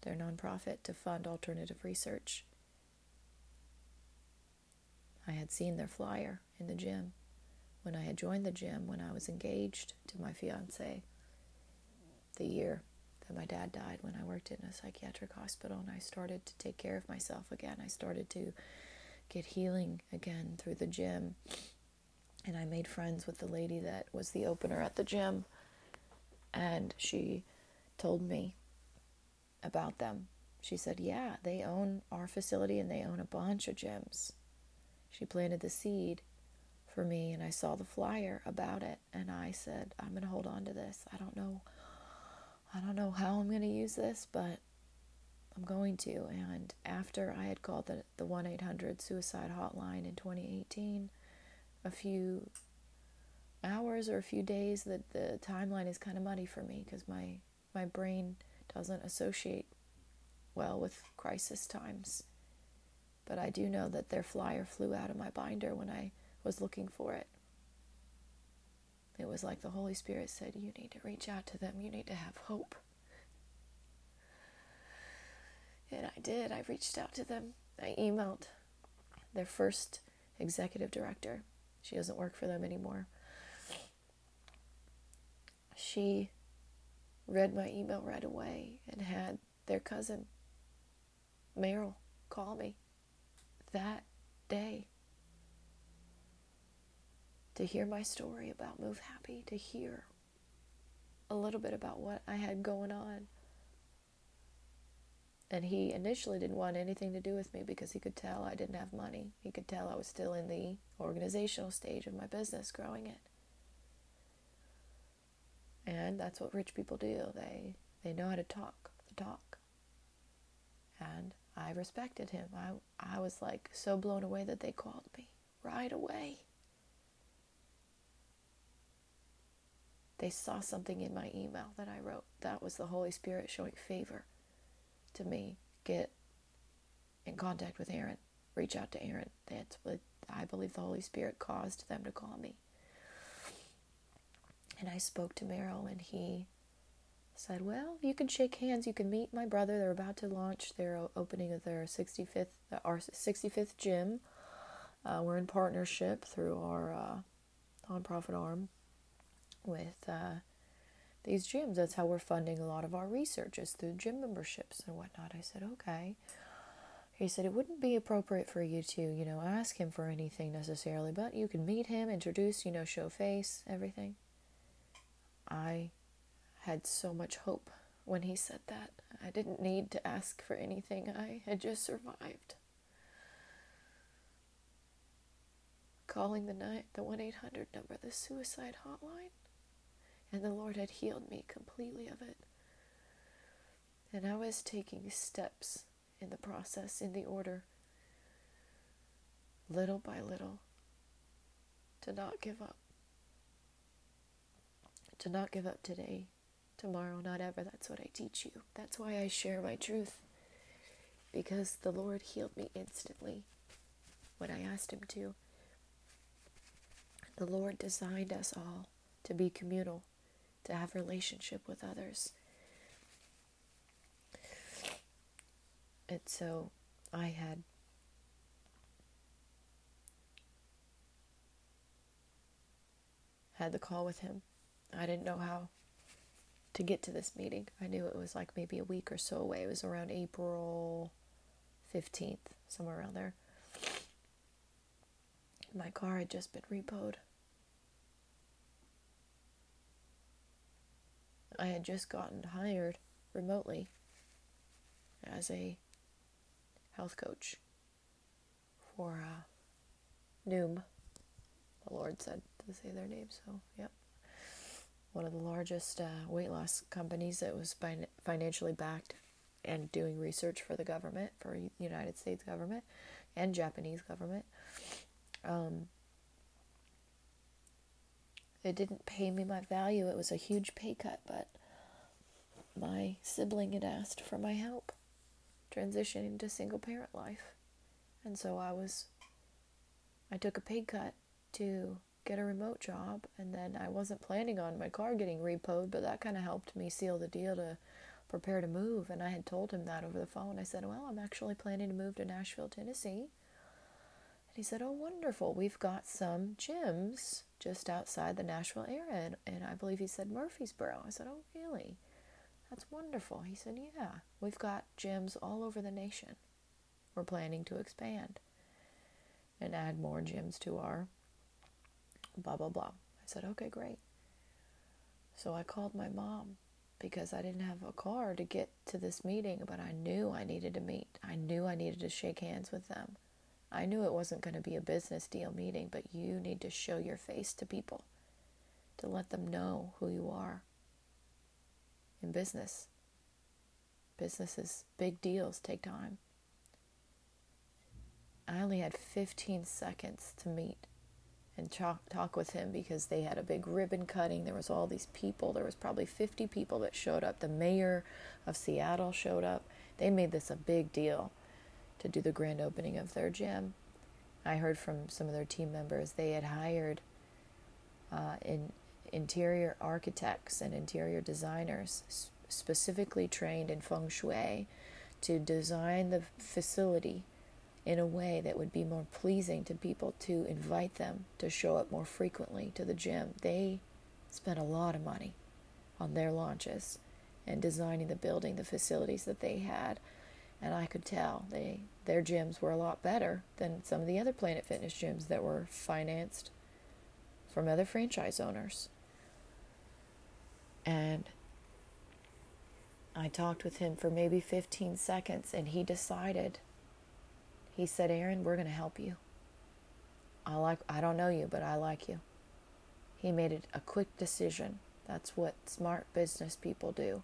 their nonprofit to fund alternative research. I had seen their flyer in the gym when I had joined the gym when I was engaged to my fiance the year that my dad died when I worked in a psychiatric hospital and I started to take care of myself again. I started to get healing again through the gym. And I made friends with the lady that was the opener at the gym. And she told me about them. She said, Yeah, they own our facility and they own a bunch of gyms. She planted the seed for me, and I saw the flyer about it. And I said, I'm going to hold on to this. I don't know. I don't know how I'm going to use this, but I'm going to. And after I had called the, the 1 800 suicide hotline in 2018, a few hours or a few days, that the timeline is kind of muddy for me because my, my brain doesn't associate well with crisis times. But I do know that their flyer flew out of my binder when I was looking for it. It was like the Holy Spirit said, You need to reach out to them, you need to have hope. And I did. I reached out to them. I emailed their first executive director. She doesn't work for them anymore. She read my email right away and had their cousin, Meryl, call me that day to hear my story about Move Happy, to hear a little bit about what I had going on. And he initially didn't want anything to do with me because he could tell I didn't have money. He could tell I was still in the organizational stage of my business, growing it. And that's what rich people do. They they know how to talk the talk. And I respected him. I I was like so blown away that they called me right away. They saw something in my email that I wrote. That was the Holy Spirit showing favor to me. Get in contact with Erin. Reach out to Erin. That's what I believe the Holy Spirit caused them to call me. And I spoke to Merrill, and he said, Well, you can shake hands. You can meet my brother. They're about to launch their opening of their 65th, uh, our 65th gym. Uh, we're in partnership through our uh, nonprofit arm with uh, these gyms. That's how we're funding a lot of our research is through gym memberships and whatnot. I said, Okay. he said it wouldn't be appropriate for you to, you know, ask him for anything necessarily, but you can meet him, introduce, you know, show face, everything. I had so much hope when he said that. I didn't need to ask for anything. I had just survived. Calling the night the 1-800 number, the suicide hotline, and the Lord had healed me completely of it. And I was taking steps in the process, in the order, little by little, to not give up. To not give up today, tomorrow, not ever. That's what I teach you. That's why I share my truth. Because the Lord healed me instantly when I asked Him to. The Lord designed us all to be communal, to have relationship with others. And so I had had the call with him. I didn't know how to get to this meeting. I knew it was like maybe a week or so away. It was around April 15th, somewhere around there. My car had just been repoed. I had just gotten hired remotely as a health coach for uh, Noom. The Lord said to say their name, so yep. One of the largest uh, weight loss companies that was fin- financially backed and doing research for the government, for the United States government and Japanese government. Um, it didn't pay me my value. It was a huge pay cut, but my sibling had asked for my help transitioning to single parent life. And so I was, I took a pay cut to get a remote job. And then I wasn't planning on my car getting repoed, but that kind of helped me seal the deal to prepare to move. And I had told him that over the phone. I said, Well, I'm actually planning to move to Nashville, Tennessee. And he said, Oh, wonderful. We've got some gyms just outside the Nashville area. And, and I believe he said Murfreesboro. I said, Oh, really? That's wonderful. He said, Yeah, we've got gyms all over the nation. We're planning to expand and add more gyms to our blah, blah, blah. I said, Okay, great. So I called my mom because I didn't have a car to get to this meeting, but I knew I needed to meet. I knew I needed to shake hands with them. I knew it wasn't going to be a business deal meeting, but you need to show your face to people to let them know who you are in business. Businesses, big deals take time. I only had 15 seconds to meet and talk, talk with him because they had a big ribbon cutting. There was all these people. There was probably 50 people that showed up. The mayor of Seattle showed up. They made this a big deal to do the grand opening of their gym. I heard from some of their team members they had hired uh, in interior architects and interior designers specifically trained in feng shui to design the facility in a way that would be more pleasing to people to invite them to show up more frequently to the gym. They spent a lot of money on their launches and designing the building, the facilities that they had. And I could tell they their gyms were a lot better than some of the other Planet Fitness gyms that were financed from other franchise owners. And I talked with him for maybe 15 seconds, and he decided. He said, Erin, we're going to help you. I like I don't know you, but I like you. He made it a quick decision. That's what smart business people do.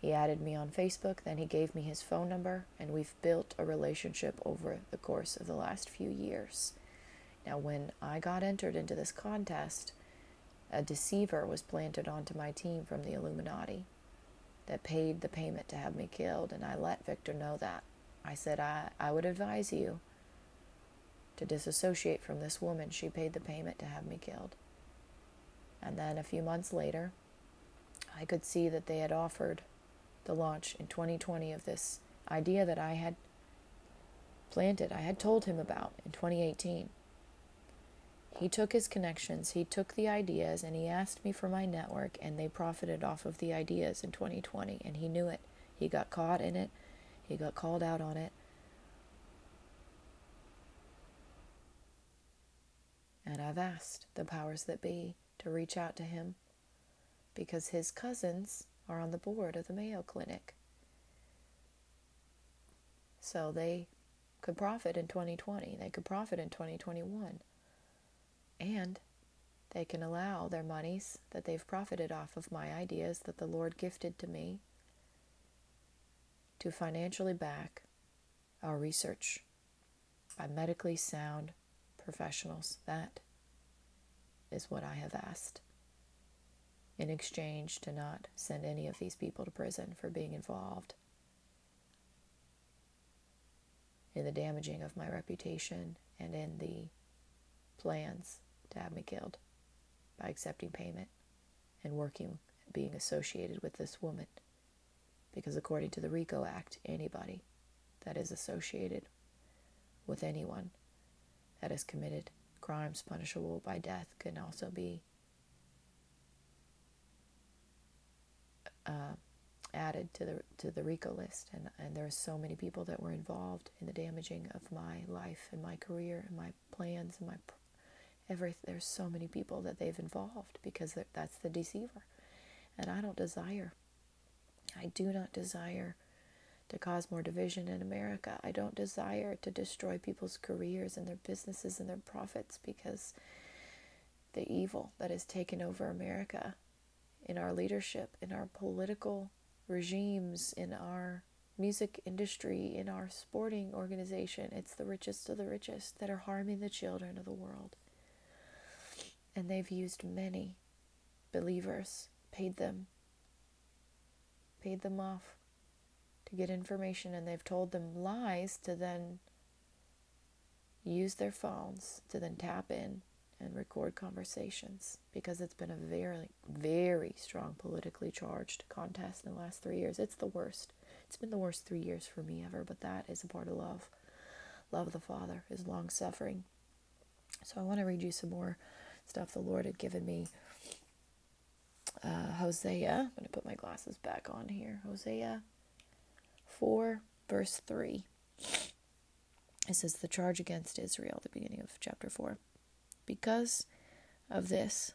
He added me on Facebook, then he gave me his phone number, and we've built a relationship over the course of the last few years. Now, when I got entered into this contest, a deceiver was planted onto my team from the Illuminati that paid the payment to have me killed, and I let Victor know that. I said, I, I would advise you to disassociate from this woman. She paid the payment to have me killed. And then a few months later, I could see that they had offered the launch in 2020 of this idea that I had planted, I had told him about in 2018. He took his connections, he took the ideas, and he asked me for my network, and they profited off of the ideas in 2020, and he knew it. He got caught in it, he got called out on it. And I've asked the powers that be to reach out to him because his cousins are on the board of the Mayo Clinic. So they could profit in 2020, they could profit in 2021. And they can allow their monies that they've profited off of my ideas that the Lord gifted to me to financially back our research by medically sound professionals. That is what I have asked in exchange to not send any of these people to prison for being involved in the damaging of my reputation and in the plans to have me killed by accepting payment and working, being associated with this woman. Because according to the RICO Act, anybody that is associated with anyone that has committed crimes punishable by death can also be uh, added to the to the RICO list, and and there are so many people that were involved in the damaging of my life and my career and my plans and my every. There's so many people that they've involved because that's the deceiver, and I don't desire. I do not desire to cause more division in America. I don't desire to destroy people's careers and their businesses and their profits because the evil that has taken over America in our leadership, in our political regimes, in our music industry, in our sporting organization. It's the richest of the richest that are harming the children of the world. And they've used many believers, paid them, paid them off to get information, and they've told them lies to then use their phones to then tap in and record conversations because it's been a very, very strong politically charged contest in the last three years. It's the worst. It's been the worst three years for me ever, but that is a part of love. Love of the Father is long suffering. So I want to read you some more stuff the Lord had given me. Uh, Hosea, I'm going to put my glasses back on here. Hosea 4, verse 3. It says, The charge against Israel, the beginning of chapter 4. Because of this,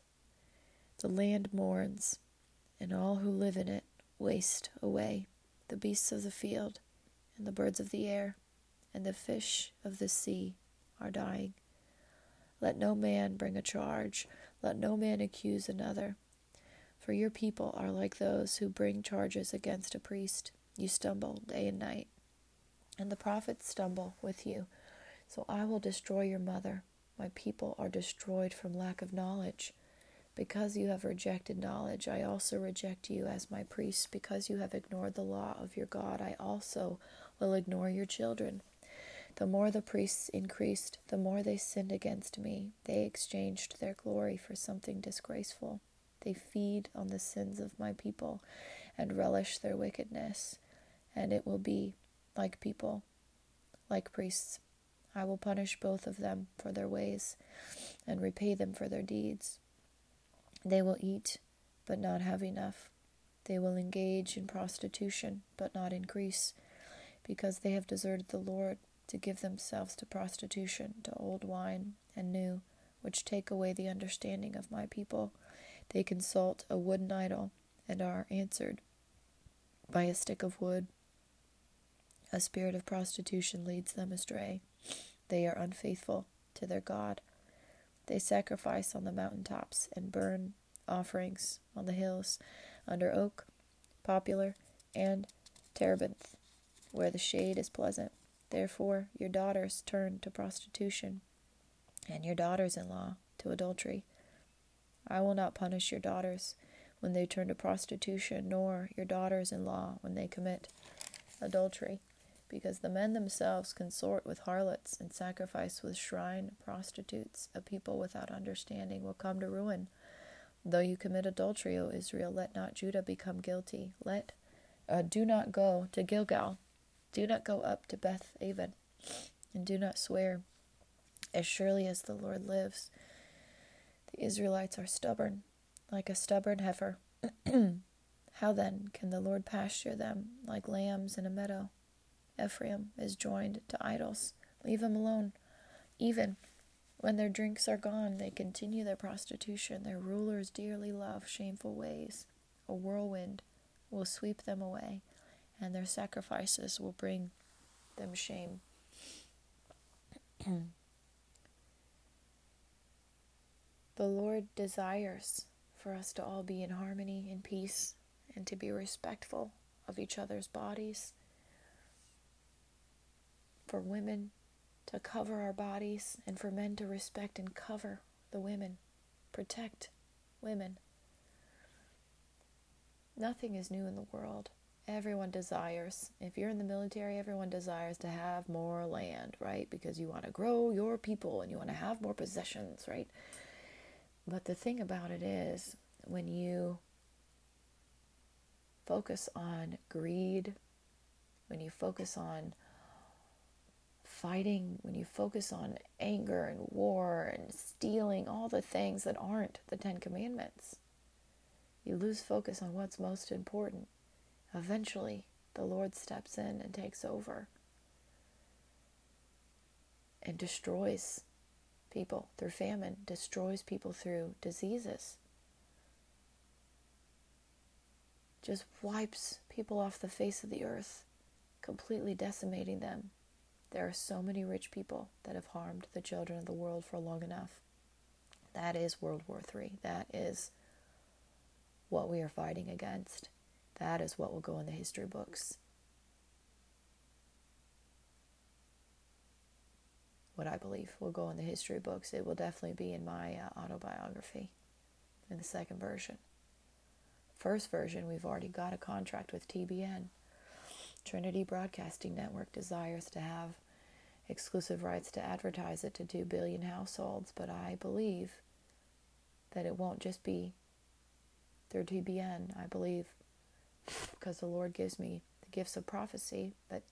the land mourns, and all who live in it waste away. The beasts of the field, and the birds of the air, and the fish of the sea are dying. Let no man bring a charge, let no man accuse another. For your people are like those who bring charges against a priest. You stumble day and night, and the prophets stumble with you. So I will destroy your mother my people are destroyed from lack of knowledge. Because you have rejected knowledge, I also reject you as my priests. Because you have ignored the law of your God, I also will ignore your children. The more the priests increased, the more they sinned against me. They exchanged their glory for something disgraceful. They feed on the sins of my people and relish their wickedness. And it will be like people, like priests. I will punish both of them for their ways and repay them for their deeds. They will eat, but not have enough. They will engage in prostitution, but not increase, because they have deserted the Lord to give themselves to prostitution, to old wine and new, which take away the understanding of my people. They consult a wooden idol and are answered by a stick of wood. A spirit of prostitution leads them astray. They are unfaithful to their God. They sacrifice on the mountain tops and burn offerings on the hills under oak, poplar, and terebinth, where the shade is pleasant. Therefore, your daughters turn to prostitution, and your daughters in law to adultery. I will not punish your daughters when they turn to prostitution, nor your daughters in law when they commit adultery because the men themselves consort with harlots and sacrifice with shrine prostitutes. A people without understanding will come to ruin. Though you commit adultery, O Israel, let not Judah become guilty. Let uh, do not go to Gilgal, do not go up to Beth Aven, and do not swear. As surely as the Lord lives, the Israelites are stubborn, like a stubborn heifer. How then can the Lord pasture them like lambs in a meadow? Ephraim is joined to idols. Leave him alone. Even When their drinks are gone, they continue their prostitution. Their rulers dearly love shameful ways. A whirlwind will sweep them away, and their sacrifices will bring them shame. the Lord desires for us to all be in harmony, in peace, and to be respectful of each other's bodies. For women to cover our bodies, and for men to respect and cover the women, protect women. Nothing is new in the world. Everyone desires, if you're in the military, everyone desires to have more land, right? Because you want to grow your people and you want to have more possessions, right? But the thing about it is, when you focus on greed, when you focus on fighting, when you focus on anger and war and stealing, all the things that aren't the Ten Commandments, you lose focus on what's most important. Eventually, the Lord steps in and takes over and destroys people through famine, destroys people through diseases, just wipes people off the face of the earth, completely decimating them there are so many rich people that have harmed the children of the world for long enough. That is World War III. That is what we are fighting against. That is what will go in the history books. What I believe will go in the history books. It will definitely be in my uh, autobiography in the second version. First version, we've already got a contract with TBN. Trinity Broadcasting Network desires to have exclusive rights to advertise it to 2 billion households, but I believe that it won't just be through TBN. I believe because the Lord gives me the gifts of prophecy that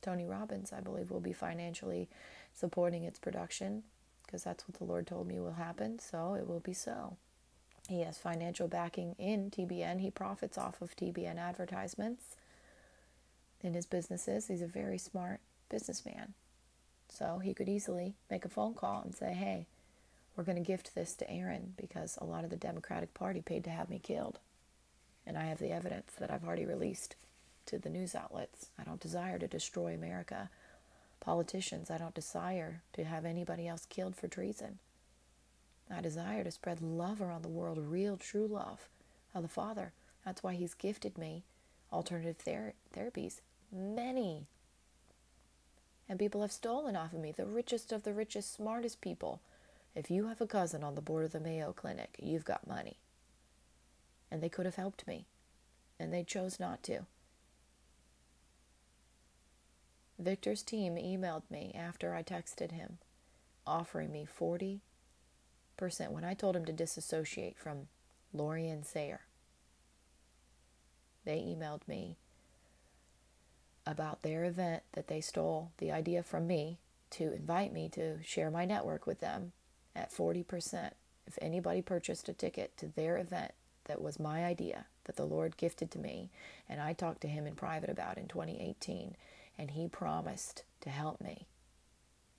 Tony Robbins, I believe, will be financially supporting its production because that's what the Lord told me will happen, so it will be so. He has financial backing in TBN. He profits off of TBN advertisements in his businesses. He's a very smart businessman. So he could easily make a phone call and say, hey, we're going to gift this to Erin because a lot of the Democratic Party paid to have me killed. And I have the evidence that I've already released to the news outlets. I don't desire to destroy America. Politicians, I don't desire to have anybody else killed for treason. I desire to spread love around the world, real, true love of the Father. That's why He's gifted me alternative ther- therapies. Many and people have stolen off of me, the richest of the richest, smartest people. If you have a cousin on the board of the Mayo Clinic, you've got money. And they could have helped me, and they chose not to. Victor's team emailed me after I texted him, offering me 40% when I told him to disassociate from Lorian Sayer. They emailed me about their event that they stole the idea from me to invite me to share my network with them at 40%. If anybody purchased a ticket to their event that was my idea that the Lord gifted to me, and I talked to him in private about in 2018, and he promised to help me.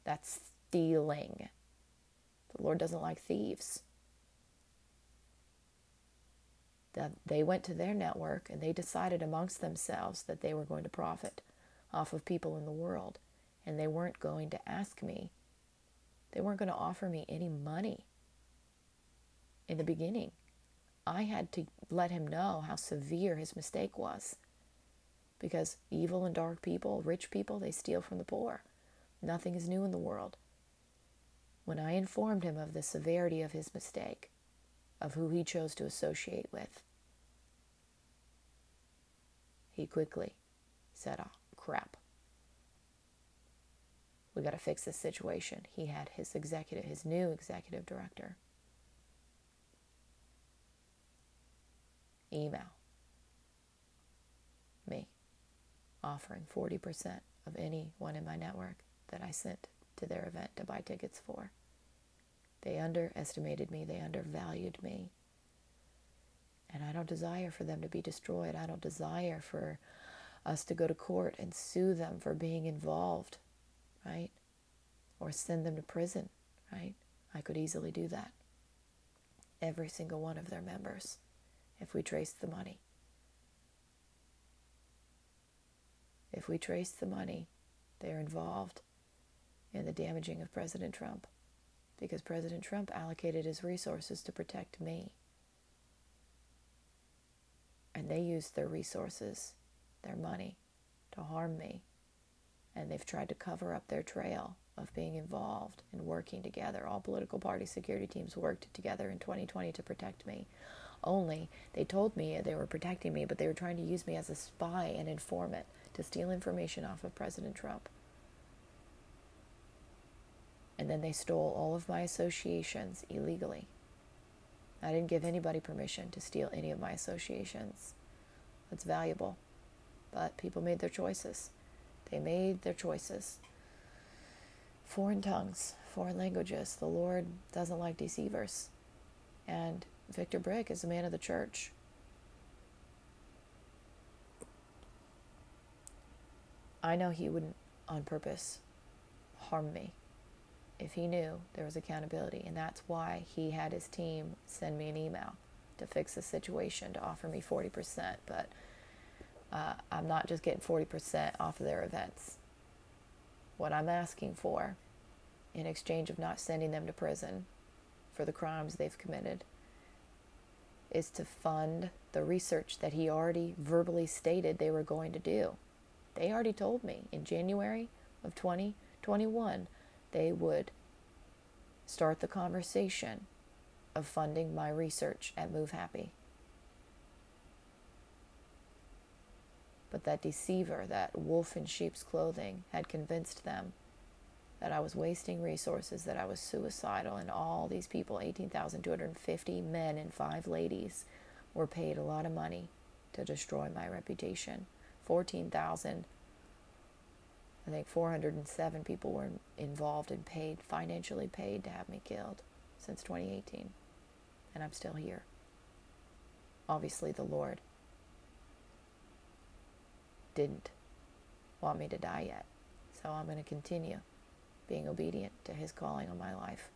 That's stealing. The Lord doesn't like thieves. they went to their network and they decided amongst themselves that they were going to profit off of people in the world and they weren't going to ask me they weren't going to offer me any money in the beginning i had to let him know how severe his mistake was because evil and dark people rich people they steal from the poor nothing is new in the world when i informed him of the severity of his mistake of who he chose to associate with. He quickly said, Oh, crap. We got to fix this situation. He had his executive, his new executive director, email me offering 40% of anyone in my network that I sent to their event to buy tickets for. They underestimated me, they undervalued me. And I don't desire for them to be destroyed. I don't desire for us to go to court and sue them for being involved, right? Or send them to prison, right? I could easily do that. Every single one of their members, if we traced the money. If we trace the money, they're involved in the damaging of President Trump because President Trump allocated his resources to protect me. And they used their resources, their money, to harm me. And they've tried to cover up their trail of being involved and working together. All political party security teams worked together in 2020 to protect me. Only they told me they were protecting me, but they were trying to use me as a spy and informant to steal information off of President Trump. And then they stole all of my associations illegally. I didn't give anybody permission to steal any of my associations. That's valuable. But people made their choices. They made their choices. Foreign tongues, foreign languages. The Lord doesn't like deceivers. And Victor Brick is a man of the church. I know he wouldn't on purpose harm me if he knew there was accountability. And that's why he had his team send me an email to fix the situation, to offer me 40%. But uh, I'm not just getting 40% off of their events. What I'm asking for in exchange of not sending them to prison for the crimes they've committed is to fund the research that he already verbally stated they were going to do. They already told me in January of 2021 they would start the conversation of funding my research at Move Happy. But that deceiver, that wolf in sheep's clothing, had convinced them that I was wasting resources, that I was suicidal, and all these people 18,250 men and five ladies were paid a lot of money to destroy my reputation. 14,000, I think 407 people were involved and paid, financially paid to have me killed since 2018. And I'm still here. Obviously, the Lord didn't want me to die yet. So I'm going to continue being obedient to His calling on my life.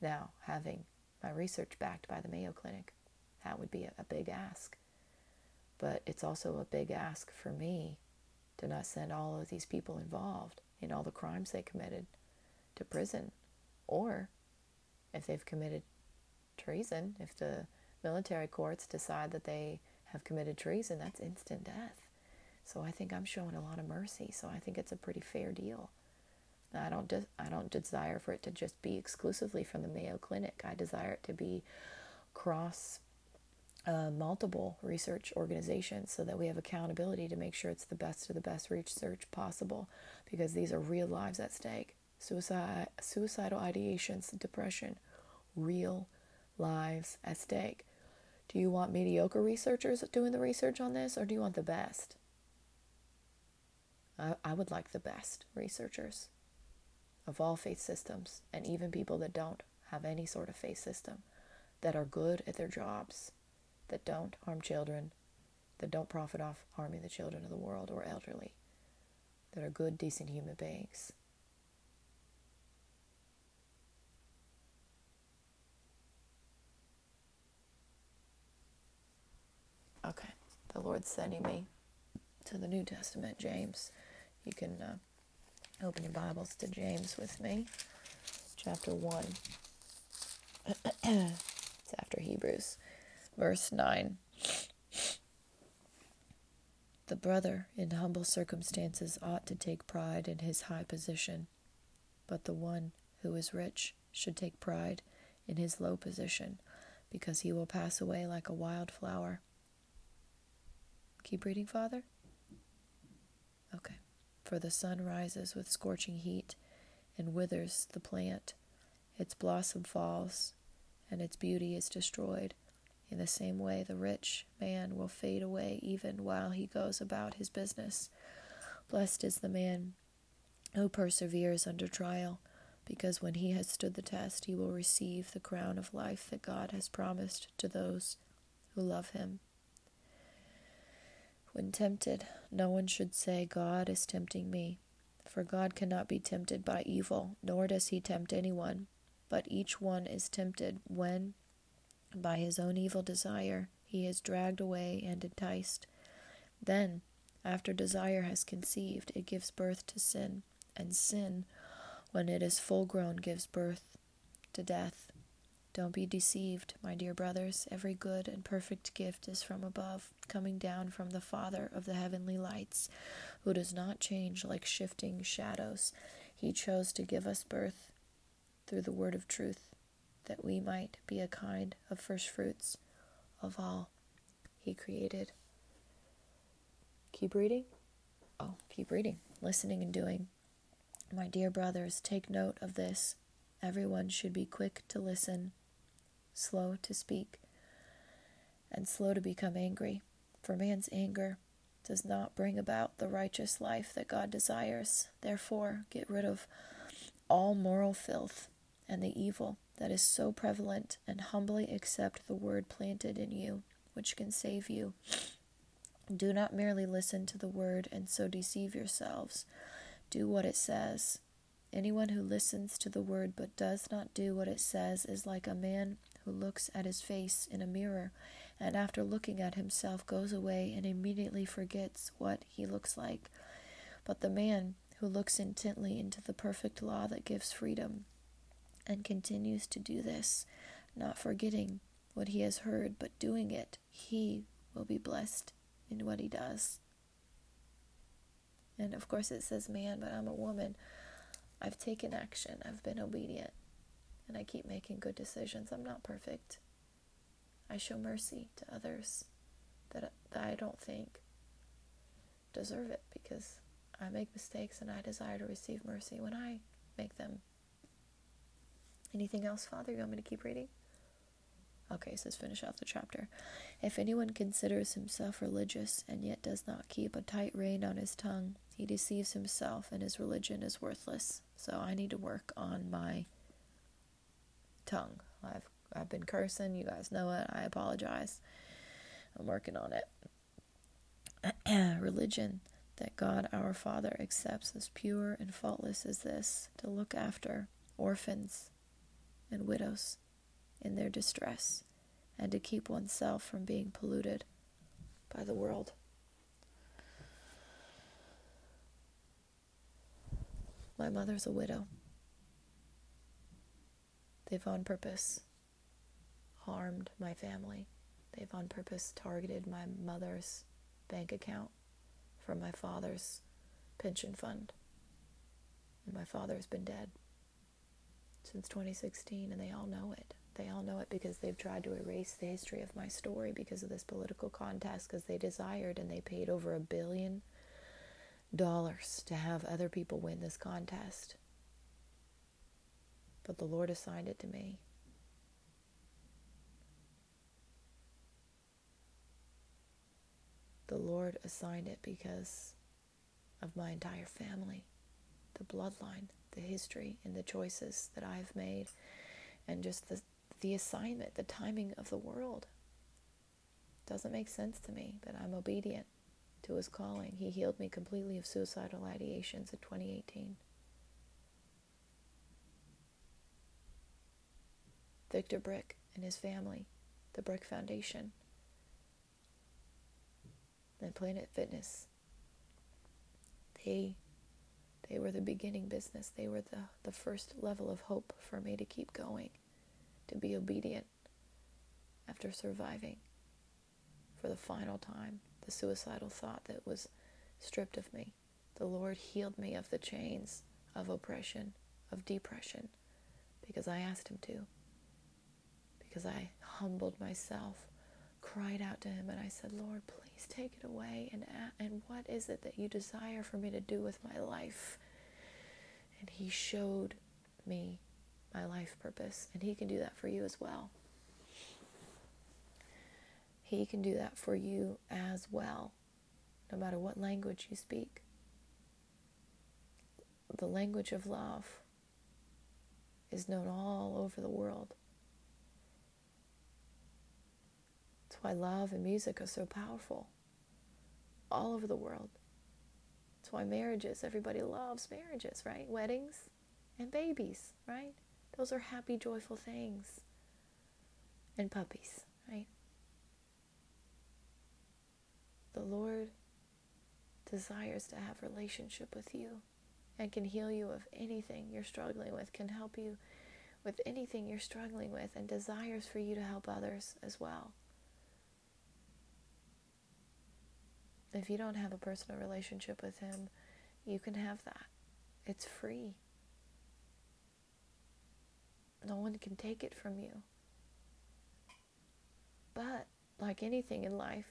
Now, having my research backed by the Mayo Clinic, that would be a, big ask. But it's also a big ask for me to not send all of these people involved in all the crimes they committed to prison. Or if they've committed treason, if the military courts decide that they have committed treason, that's instant death. So I think I'm showing a lot of mercy. So I think it's a pretty fair deal. I don't de- I don't desire for it to just be exclusively from the Mayo Clinic. I desire it to be cross uh, multiple research organizations so that we have accountability to make sure it's the best of the best research possible because these are real lives at stake. Suicide, suicidal ideations, depression, real lives at stake. Do you want mediocre researchers doing the research on this or do you want the best? I, I would like the best researchers of all faith systems and even people that don't have any sort of faith system that are good at their jobs that don't harm children, that don't profit off harming the children of the world or elderly, that are good, decent human beings. Okay, the Lord's sending me to the New Testament, James. You can uh, open your Bibles to James with me, chapter 1. it's after Hebrews. Verse 9 The brother in humble circumstances ought to take pride in his high position, but the one who is rich should take pride in his low position, because he will pass away like a wild flower. Keep reading, Father? Okay. For the sun rises with scorching heat and withers the plant, its blossom falls, and its beauty is destroyed. In the same way, the rich man will fade away even while he goes about his business. Blessed is the man who perseveres under trial, because when he has stood the test, he will receive the crown of life that God has promised to those who love him. When tempted, no one should say, God is tempting me, For God cannot be tempted by evil, nor does he tempt anyone. But each one is tempted when, by his own evil desire, he is dragged away and enticed. Then, after desire has conceived, it gives birth to sin, and sin, when it is full grown, gives birth to death. Don't be deceived, my dear brothers. Every good and perfect gift is from above, coming down from the Father of the heavenly lights, who does not change like shifting shadows. He chose to give us birth through the word of truth, that we might be a kind of first fruits of all He created. Keep reading? Oh, keep reading, listening, and doing. My dear brothers, take note of this. Everyone should be quick to listen, slow to speak, and slow to become angry, for man's anger does not bring about the righteous life that God desires. Therefore, get rid of all moral filth and the evil that is so prevalent, and humbly accept the word planted in you, which can save you. Do not merely listen to the word and so deceive yourselves. Do what it says. Anyone who listens to the word but does not do what it says is like a man who looks at his face in a mirror and after looking at himself goes away and immediately forgets what he looks like. But the man who looks intently into the perfect law that gives freedom and continues to do this, not forgetting what he has heard, but doing it, he will be blessed in what he does. And of course, it says man, but I'm a woman. I've taken action, I've been obedient, and I keep making good decisions. I'm not perfect. I show mercy to others that, that I don't think deserve it because I make mistakes and I desire to receive mercy when I make them. Anything else, Father? You want me to keep reading? Okay, let's finish off the chapter. If anyone considers himself religious and yet does not keep a tight rein on his tongue, he deceives himself and his religion is worthless. So I need to work on my tongue. I've I've been cursing, you guys know it. I apologize. I'm working on it. religion that God our Father accepts as pure and faultless as this to look after orphans and widows in their distress, and to keep oneself from being polluted by the world. My mother's a widow. They've on purpose harmed my family. They've on purpose targeted my mother's bank account from my father's pension fund. And my father's been dead since 2016, and they all know it. They all know it because they've tried to erase the history of my story because of this political contest, because they desired and they paid over a billion dollars to have other people win this contest. But the Lord assigned it to me. The Lord assigned it because of my entire family, the bloodline the history and the choices that I've made and just the the assignment, the timing of the world. Doesn't make sense to me, but I'm obedient to his calling. He healed me completely of suicidal ideations in 2018. Victor Brick and his family, the Brick Foundation, and Planet Fitness. They they were the beginning business. They were the, the first level of hope for me to keep going, to be obedient after surviving for the final time the suicidal thought that was stripped of me. The Lord healed me of the chains of oppression, of depression, because I asked Him to. Because I humbled myself, cried out to Him, and I said, Lord, please take it away. And, and what is it that you desire for me to do with my life? And He showed me my life purpose. And He can do that for you as well. He can do that for you as well, no matter what language you speak. The language of love is known all over the world. That's why love and music are so powerful all over the world. That's why marriages, everybody loves marriages, right? Weddings and babies, right? Those are happy, joyful things. And puppies, right? The Lord desires to have relationship with you and can heal you of anything you're struggling with, can help you with anything you're struggling with, and desires for you to help others as well. If you don't have a personal relationship with Him, you can have that. It's free. No one can take it from you. But, like anything in life,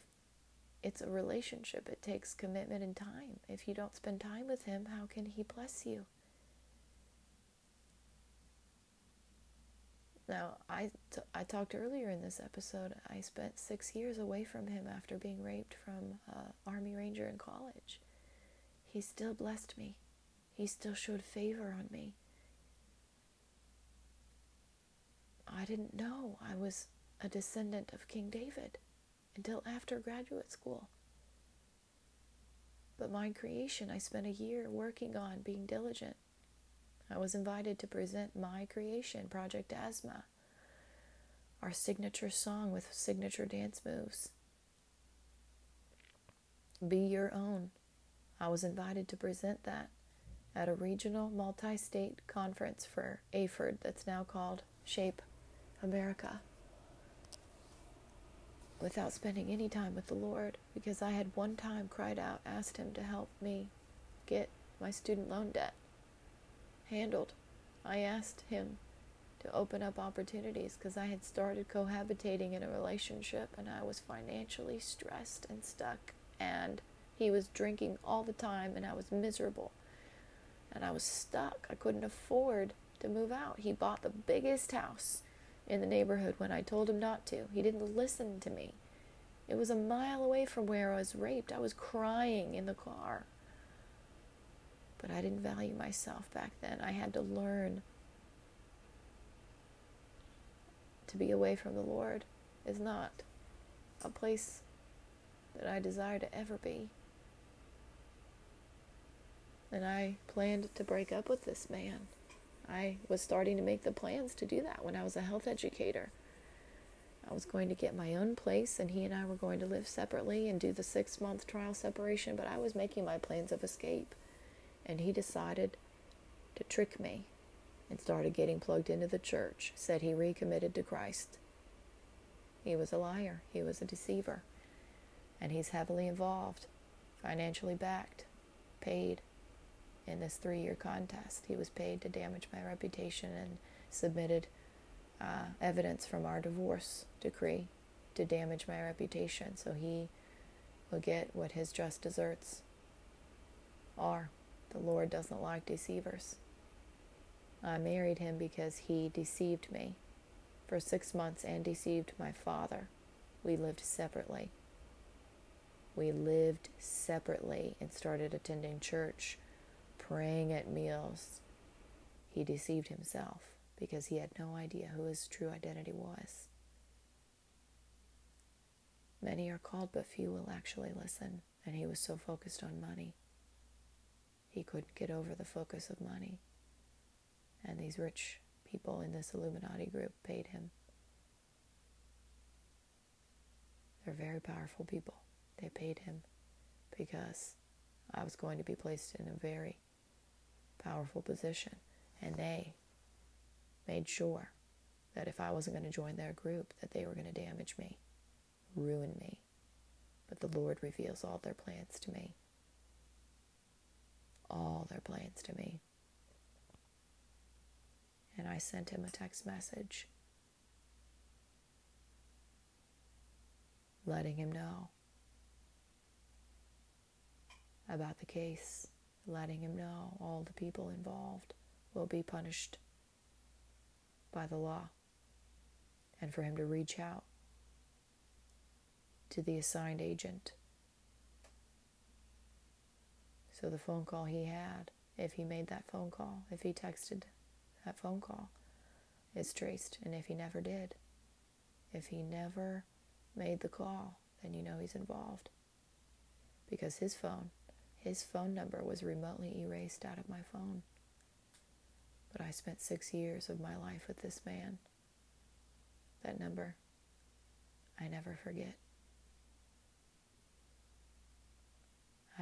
it's a relationship. It takes commitment and time. If you don't spend time with Him, how can He bless you? Now, I, t- I talked earlier in this episode, I spent six years away from him after being raped from uh, Army Ranger in college. He still blessed me. He still showed favor on me. I didn't know I was a descendant of King David until after graduate school. But my creation, I spent a year working on being diligent. I was invited to present my creation, Project Asthma, our signature song with signature dance moves. Be Your Own. I was invited to present that at a regional multi state conference for AAHPERD that's now called Shape America without spending any time with the Lord because I had one time cried out, asked Him to help me get my student loan debt handled. I asked him to open up opportunities because I had started cohabitating in a relationship and I was financially stressed and stuck. And he was drinking all the time and I was miserable. And I was stuck. I couldn't afford to move out. He bought the biggest house in the neighborhood when I told him not to. He didn't listen to me. It was a mile away from where I was raped. I was crying in the car but I didn't value myself back then. I had to learn to be away from the Lord is not a place that I desire to ever be. And I planned to break up with this man. I was starting to make the plans to do that when I was a health educator. I was going to get my own place, and he and I were going to live separately and do the six month trial separation, but I was making my plans of escape and he decided to trick me and started getting plugged into the church, said he recommitted to Christ. He was a liar, he was a deceiver, and he's heavily involved, financially backed, paid in this three year contest. He was paid to damage my reputation and submitted uh, evidence from our divorce decree to damage my reputation so he will get what his just deserts are. The Lord doesn't like deceivers. I married him because he deceived me for six months and deceived my father. We lived separately. We lived separately and started attending church, praying at meals. He deceived himself because he had no idea who his true identity was. Many are called, but few will actually listen, and he was so focused on money. He couldn't get over the focus of money. And these rich people in this Illuminati group paid him. They're very powerful people. They paid him because I was going to be placed in a very powerful position. And they made sure that if I wasn't going to join their group, that they were going to damage me, ruin me. But the Lord reveals all their plans to me all their plans to me. And I sent him a text message letting him know about the case, letting him know all the people involved will be punished by the law, and for him to reach out to the assigned agent so the phone call he had, if he made that phone call, if he texted that phone call, is traced. And if he never did, if he never made the call, then you know he's involved. Because his phone, His phone number was remotely erased out of my phone. But I spent six years of my life with this man. That number, I never forget.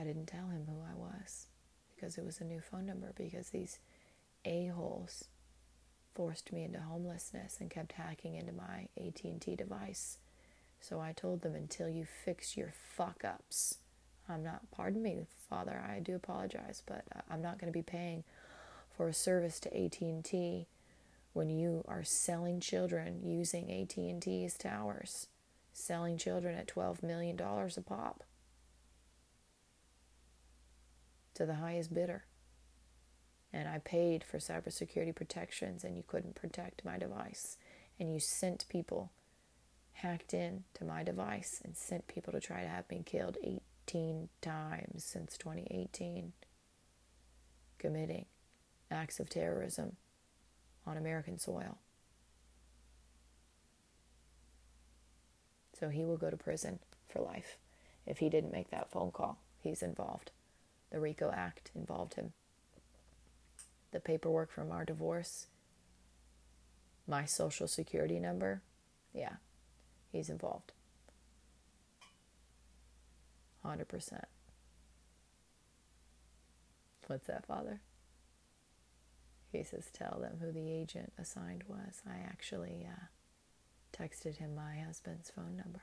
I didn't tell him who I was because it was a new phone number because these a-holes forced me into homelessness and kept hacking into my AT&T device. So I told them until you fix your fuck ups. I'm not pardon me, father, I do apologize, but I'm not going to be paying for a service to AT&T when you are selling children using AT&T's towers, selling children at 12 million dollars a pop to the highest bidder and I paid for cybersecurity protections and you couldn't protect my device and you sent people hacked in to my device and sent people to try to have me killed 18 times since 2018 committing acts of terrorism on American soil. So he will go to prison for life if he didn't make that phone call. He's involved. The RICO Act involved him the paperwork from our divorce, my social security number, yeah, he's involved. 100%. What's that, Father? He says, tell them who the agent assigned was. I actually uh, texted him my husband's phone number.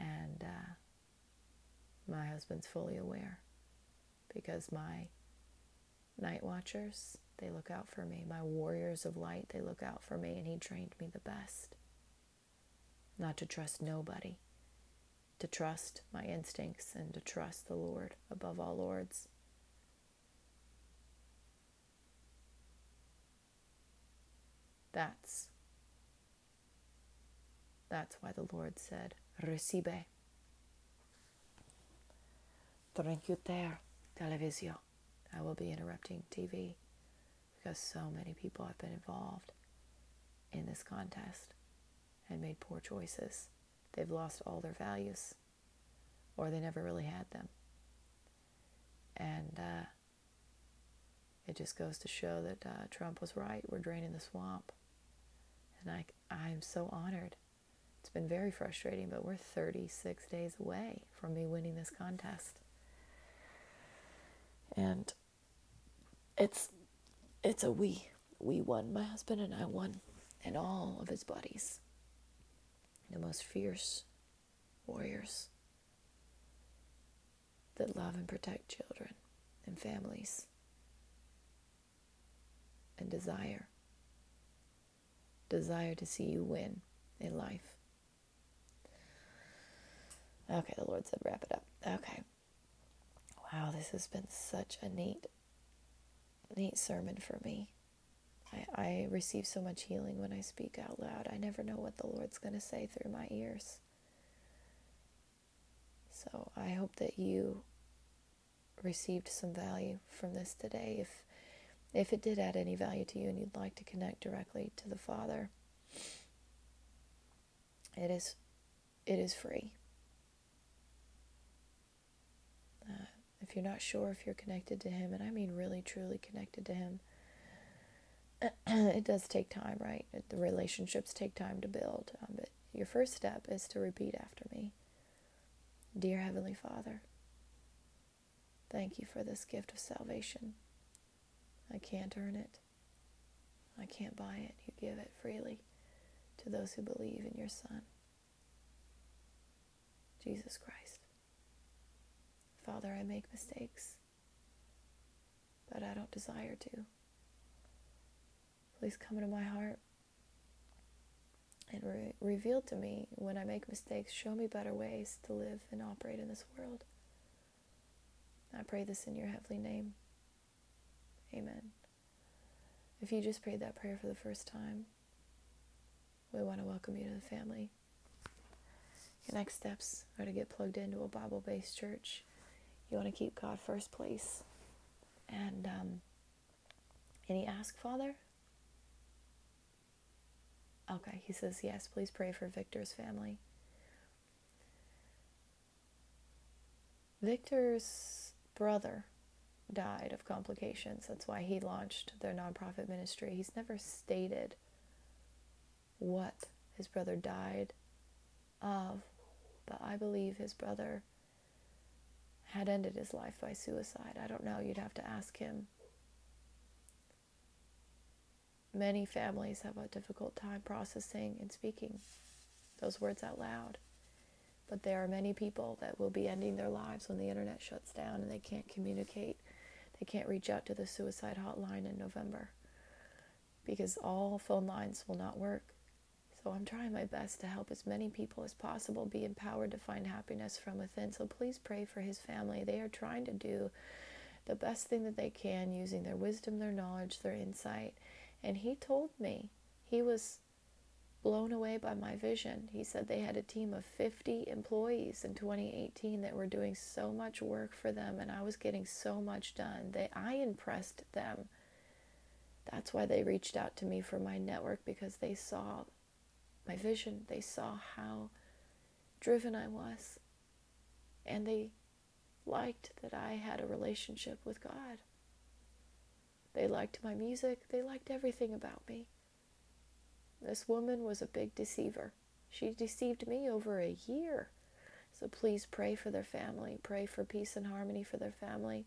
And uh, my husband's fully aware because my night watchers, they look out for me. My warriors of light, they look out for me, and he trained me the best. Not to trust nobody, to trust my instincts and to trust the Lord above all lords. That's that's why the Lord said, Recibe Thank you there, television. I will be interrupting TV because so many people have been involved in this contest and made poor choices. They've lost all their values or they never really had them. And uh, it just goes to show that uh, Trump was right. We're draining the swamp. And I, I'm so honored. It's been very frustrating, but we're 36 days away from me winning this contest. And it's it's a we we won. My husband and i won and all of his buddies the most fierce warriors that love and protect children and families and desire desire to see you win in life okay the lord said wrap it up okay wow, this has been such a neat, neat sermon for me. I, I receive so much healing when I speak out loud. I never know what the Lord's going to say through my ears. So I hope that you received some value from this today. If if it did add any value to you and you'd like to connect directly to the Father, it is it is free. If you're not sure if you're connected to Him, and I mean really truly connected to Him, it does take time, right? The relationships take time to build. Um, but your first step is to repeat after me Dear Heavenly Father, thank you for this gift of salvation. I can't earn it, I can't buy it. You give it freely to those who believe in your Son, Jesus Christ. Father, I make mistakes, but I don't desire to. Please come into my heart and re- reveal to me when I make mistakes. Show me better ways to live and operate in this world. I pray this in your heavenly name. Amen. If you just prayed that prayer for the first time, we want to welcome you to the family. Your next steps are to get plugged into a Bible based church you want to keep God first place. And um, any ask, Father? Okay, he says, yes, please pray for Victor's family. Victor's brother died of complications. That's why he launched their nonprofit ministry. He's never stated what his brother died of, but I believe his brother had ended his life by suicide. I don't know, you'd have to ask him. Many families have a difficult time processing and speaking those words out loud. But there are many people that will be ending their lives when the internet shuts down and they can't communicate. They can't reach out to the suicide hotline in November because all phone lines will not work. I'm trying my best to help as many people as possible be empowered to find happiness from within. So please pray for his family. They are trying to do the best thing that they can using their wisdom, their knowledge, their insight. And he told me he was blown away by my vision. He said they had a team of 50 employees in 2018 that were doing so much work for them and I was getting so much done. They I impressed them. That's why they reached out to me for my network because they saw my vision. They saw how driven I was. And they liked that I had a relationship with God. They liked my music. They liked everything about me. This woman was a big deceiver. She deceived me over a year. So please pray for their family. Pray for peace and harmony for their family.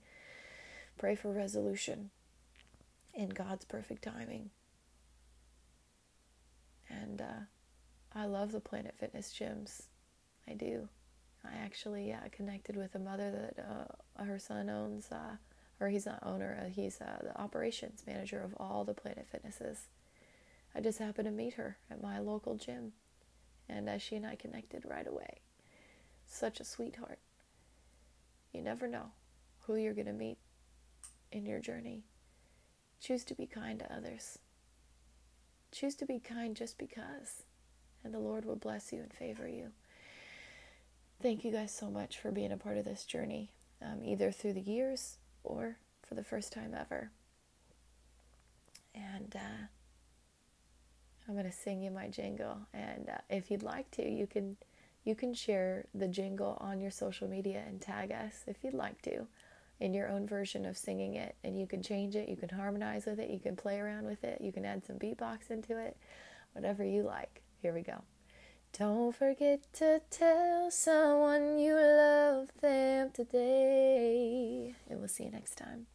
Pray for resolution in God's perfect timing. And uh, I love the Planet Fitness gyms. I do. I actually yeah, connected with a mother that uh, her son owns, uh, or he's not owner, uh, he's uh, the operations manager of all the Planet Fitnesses. I just happened to meet her at my local gym, and uh, she and I connected right away. Such a sweetheart. You never know who you're going to meet in your journey. Choose to be kind to others. Choose to be kind just because, and the Lord will bless you and favor you. Thank you guys so much for being a part of this journey, um, either through the years or for the first time ever. And uh, I'm going to sing you my jingle, and uh, if you'd like to, you can you can share the jingle on your social media and tag us if you'd like to in your own version of singing it and you can change it you can harmonize with it you can play around with it you can add some beatbox into it whatever you like here we go. Don't forget to tell someone you love them today. And we'll see you next time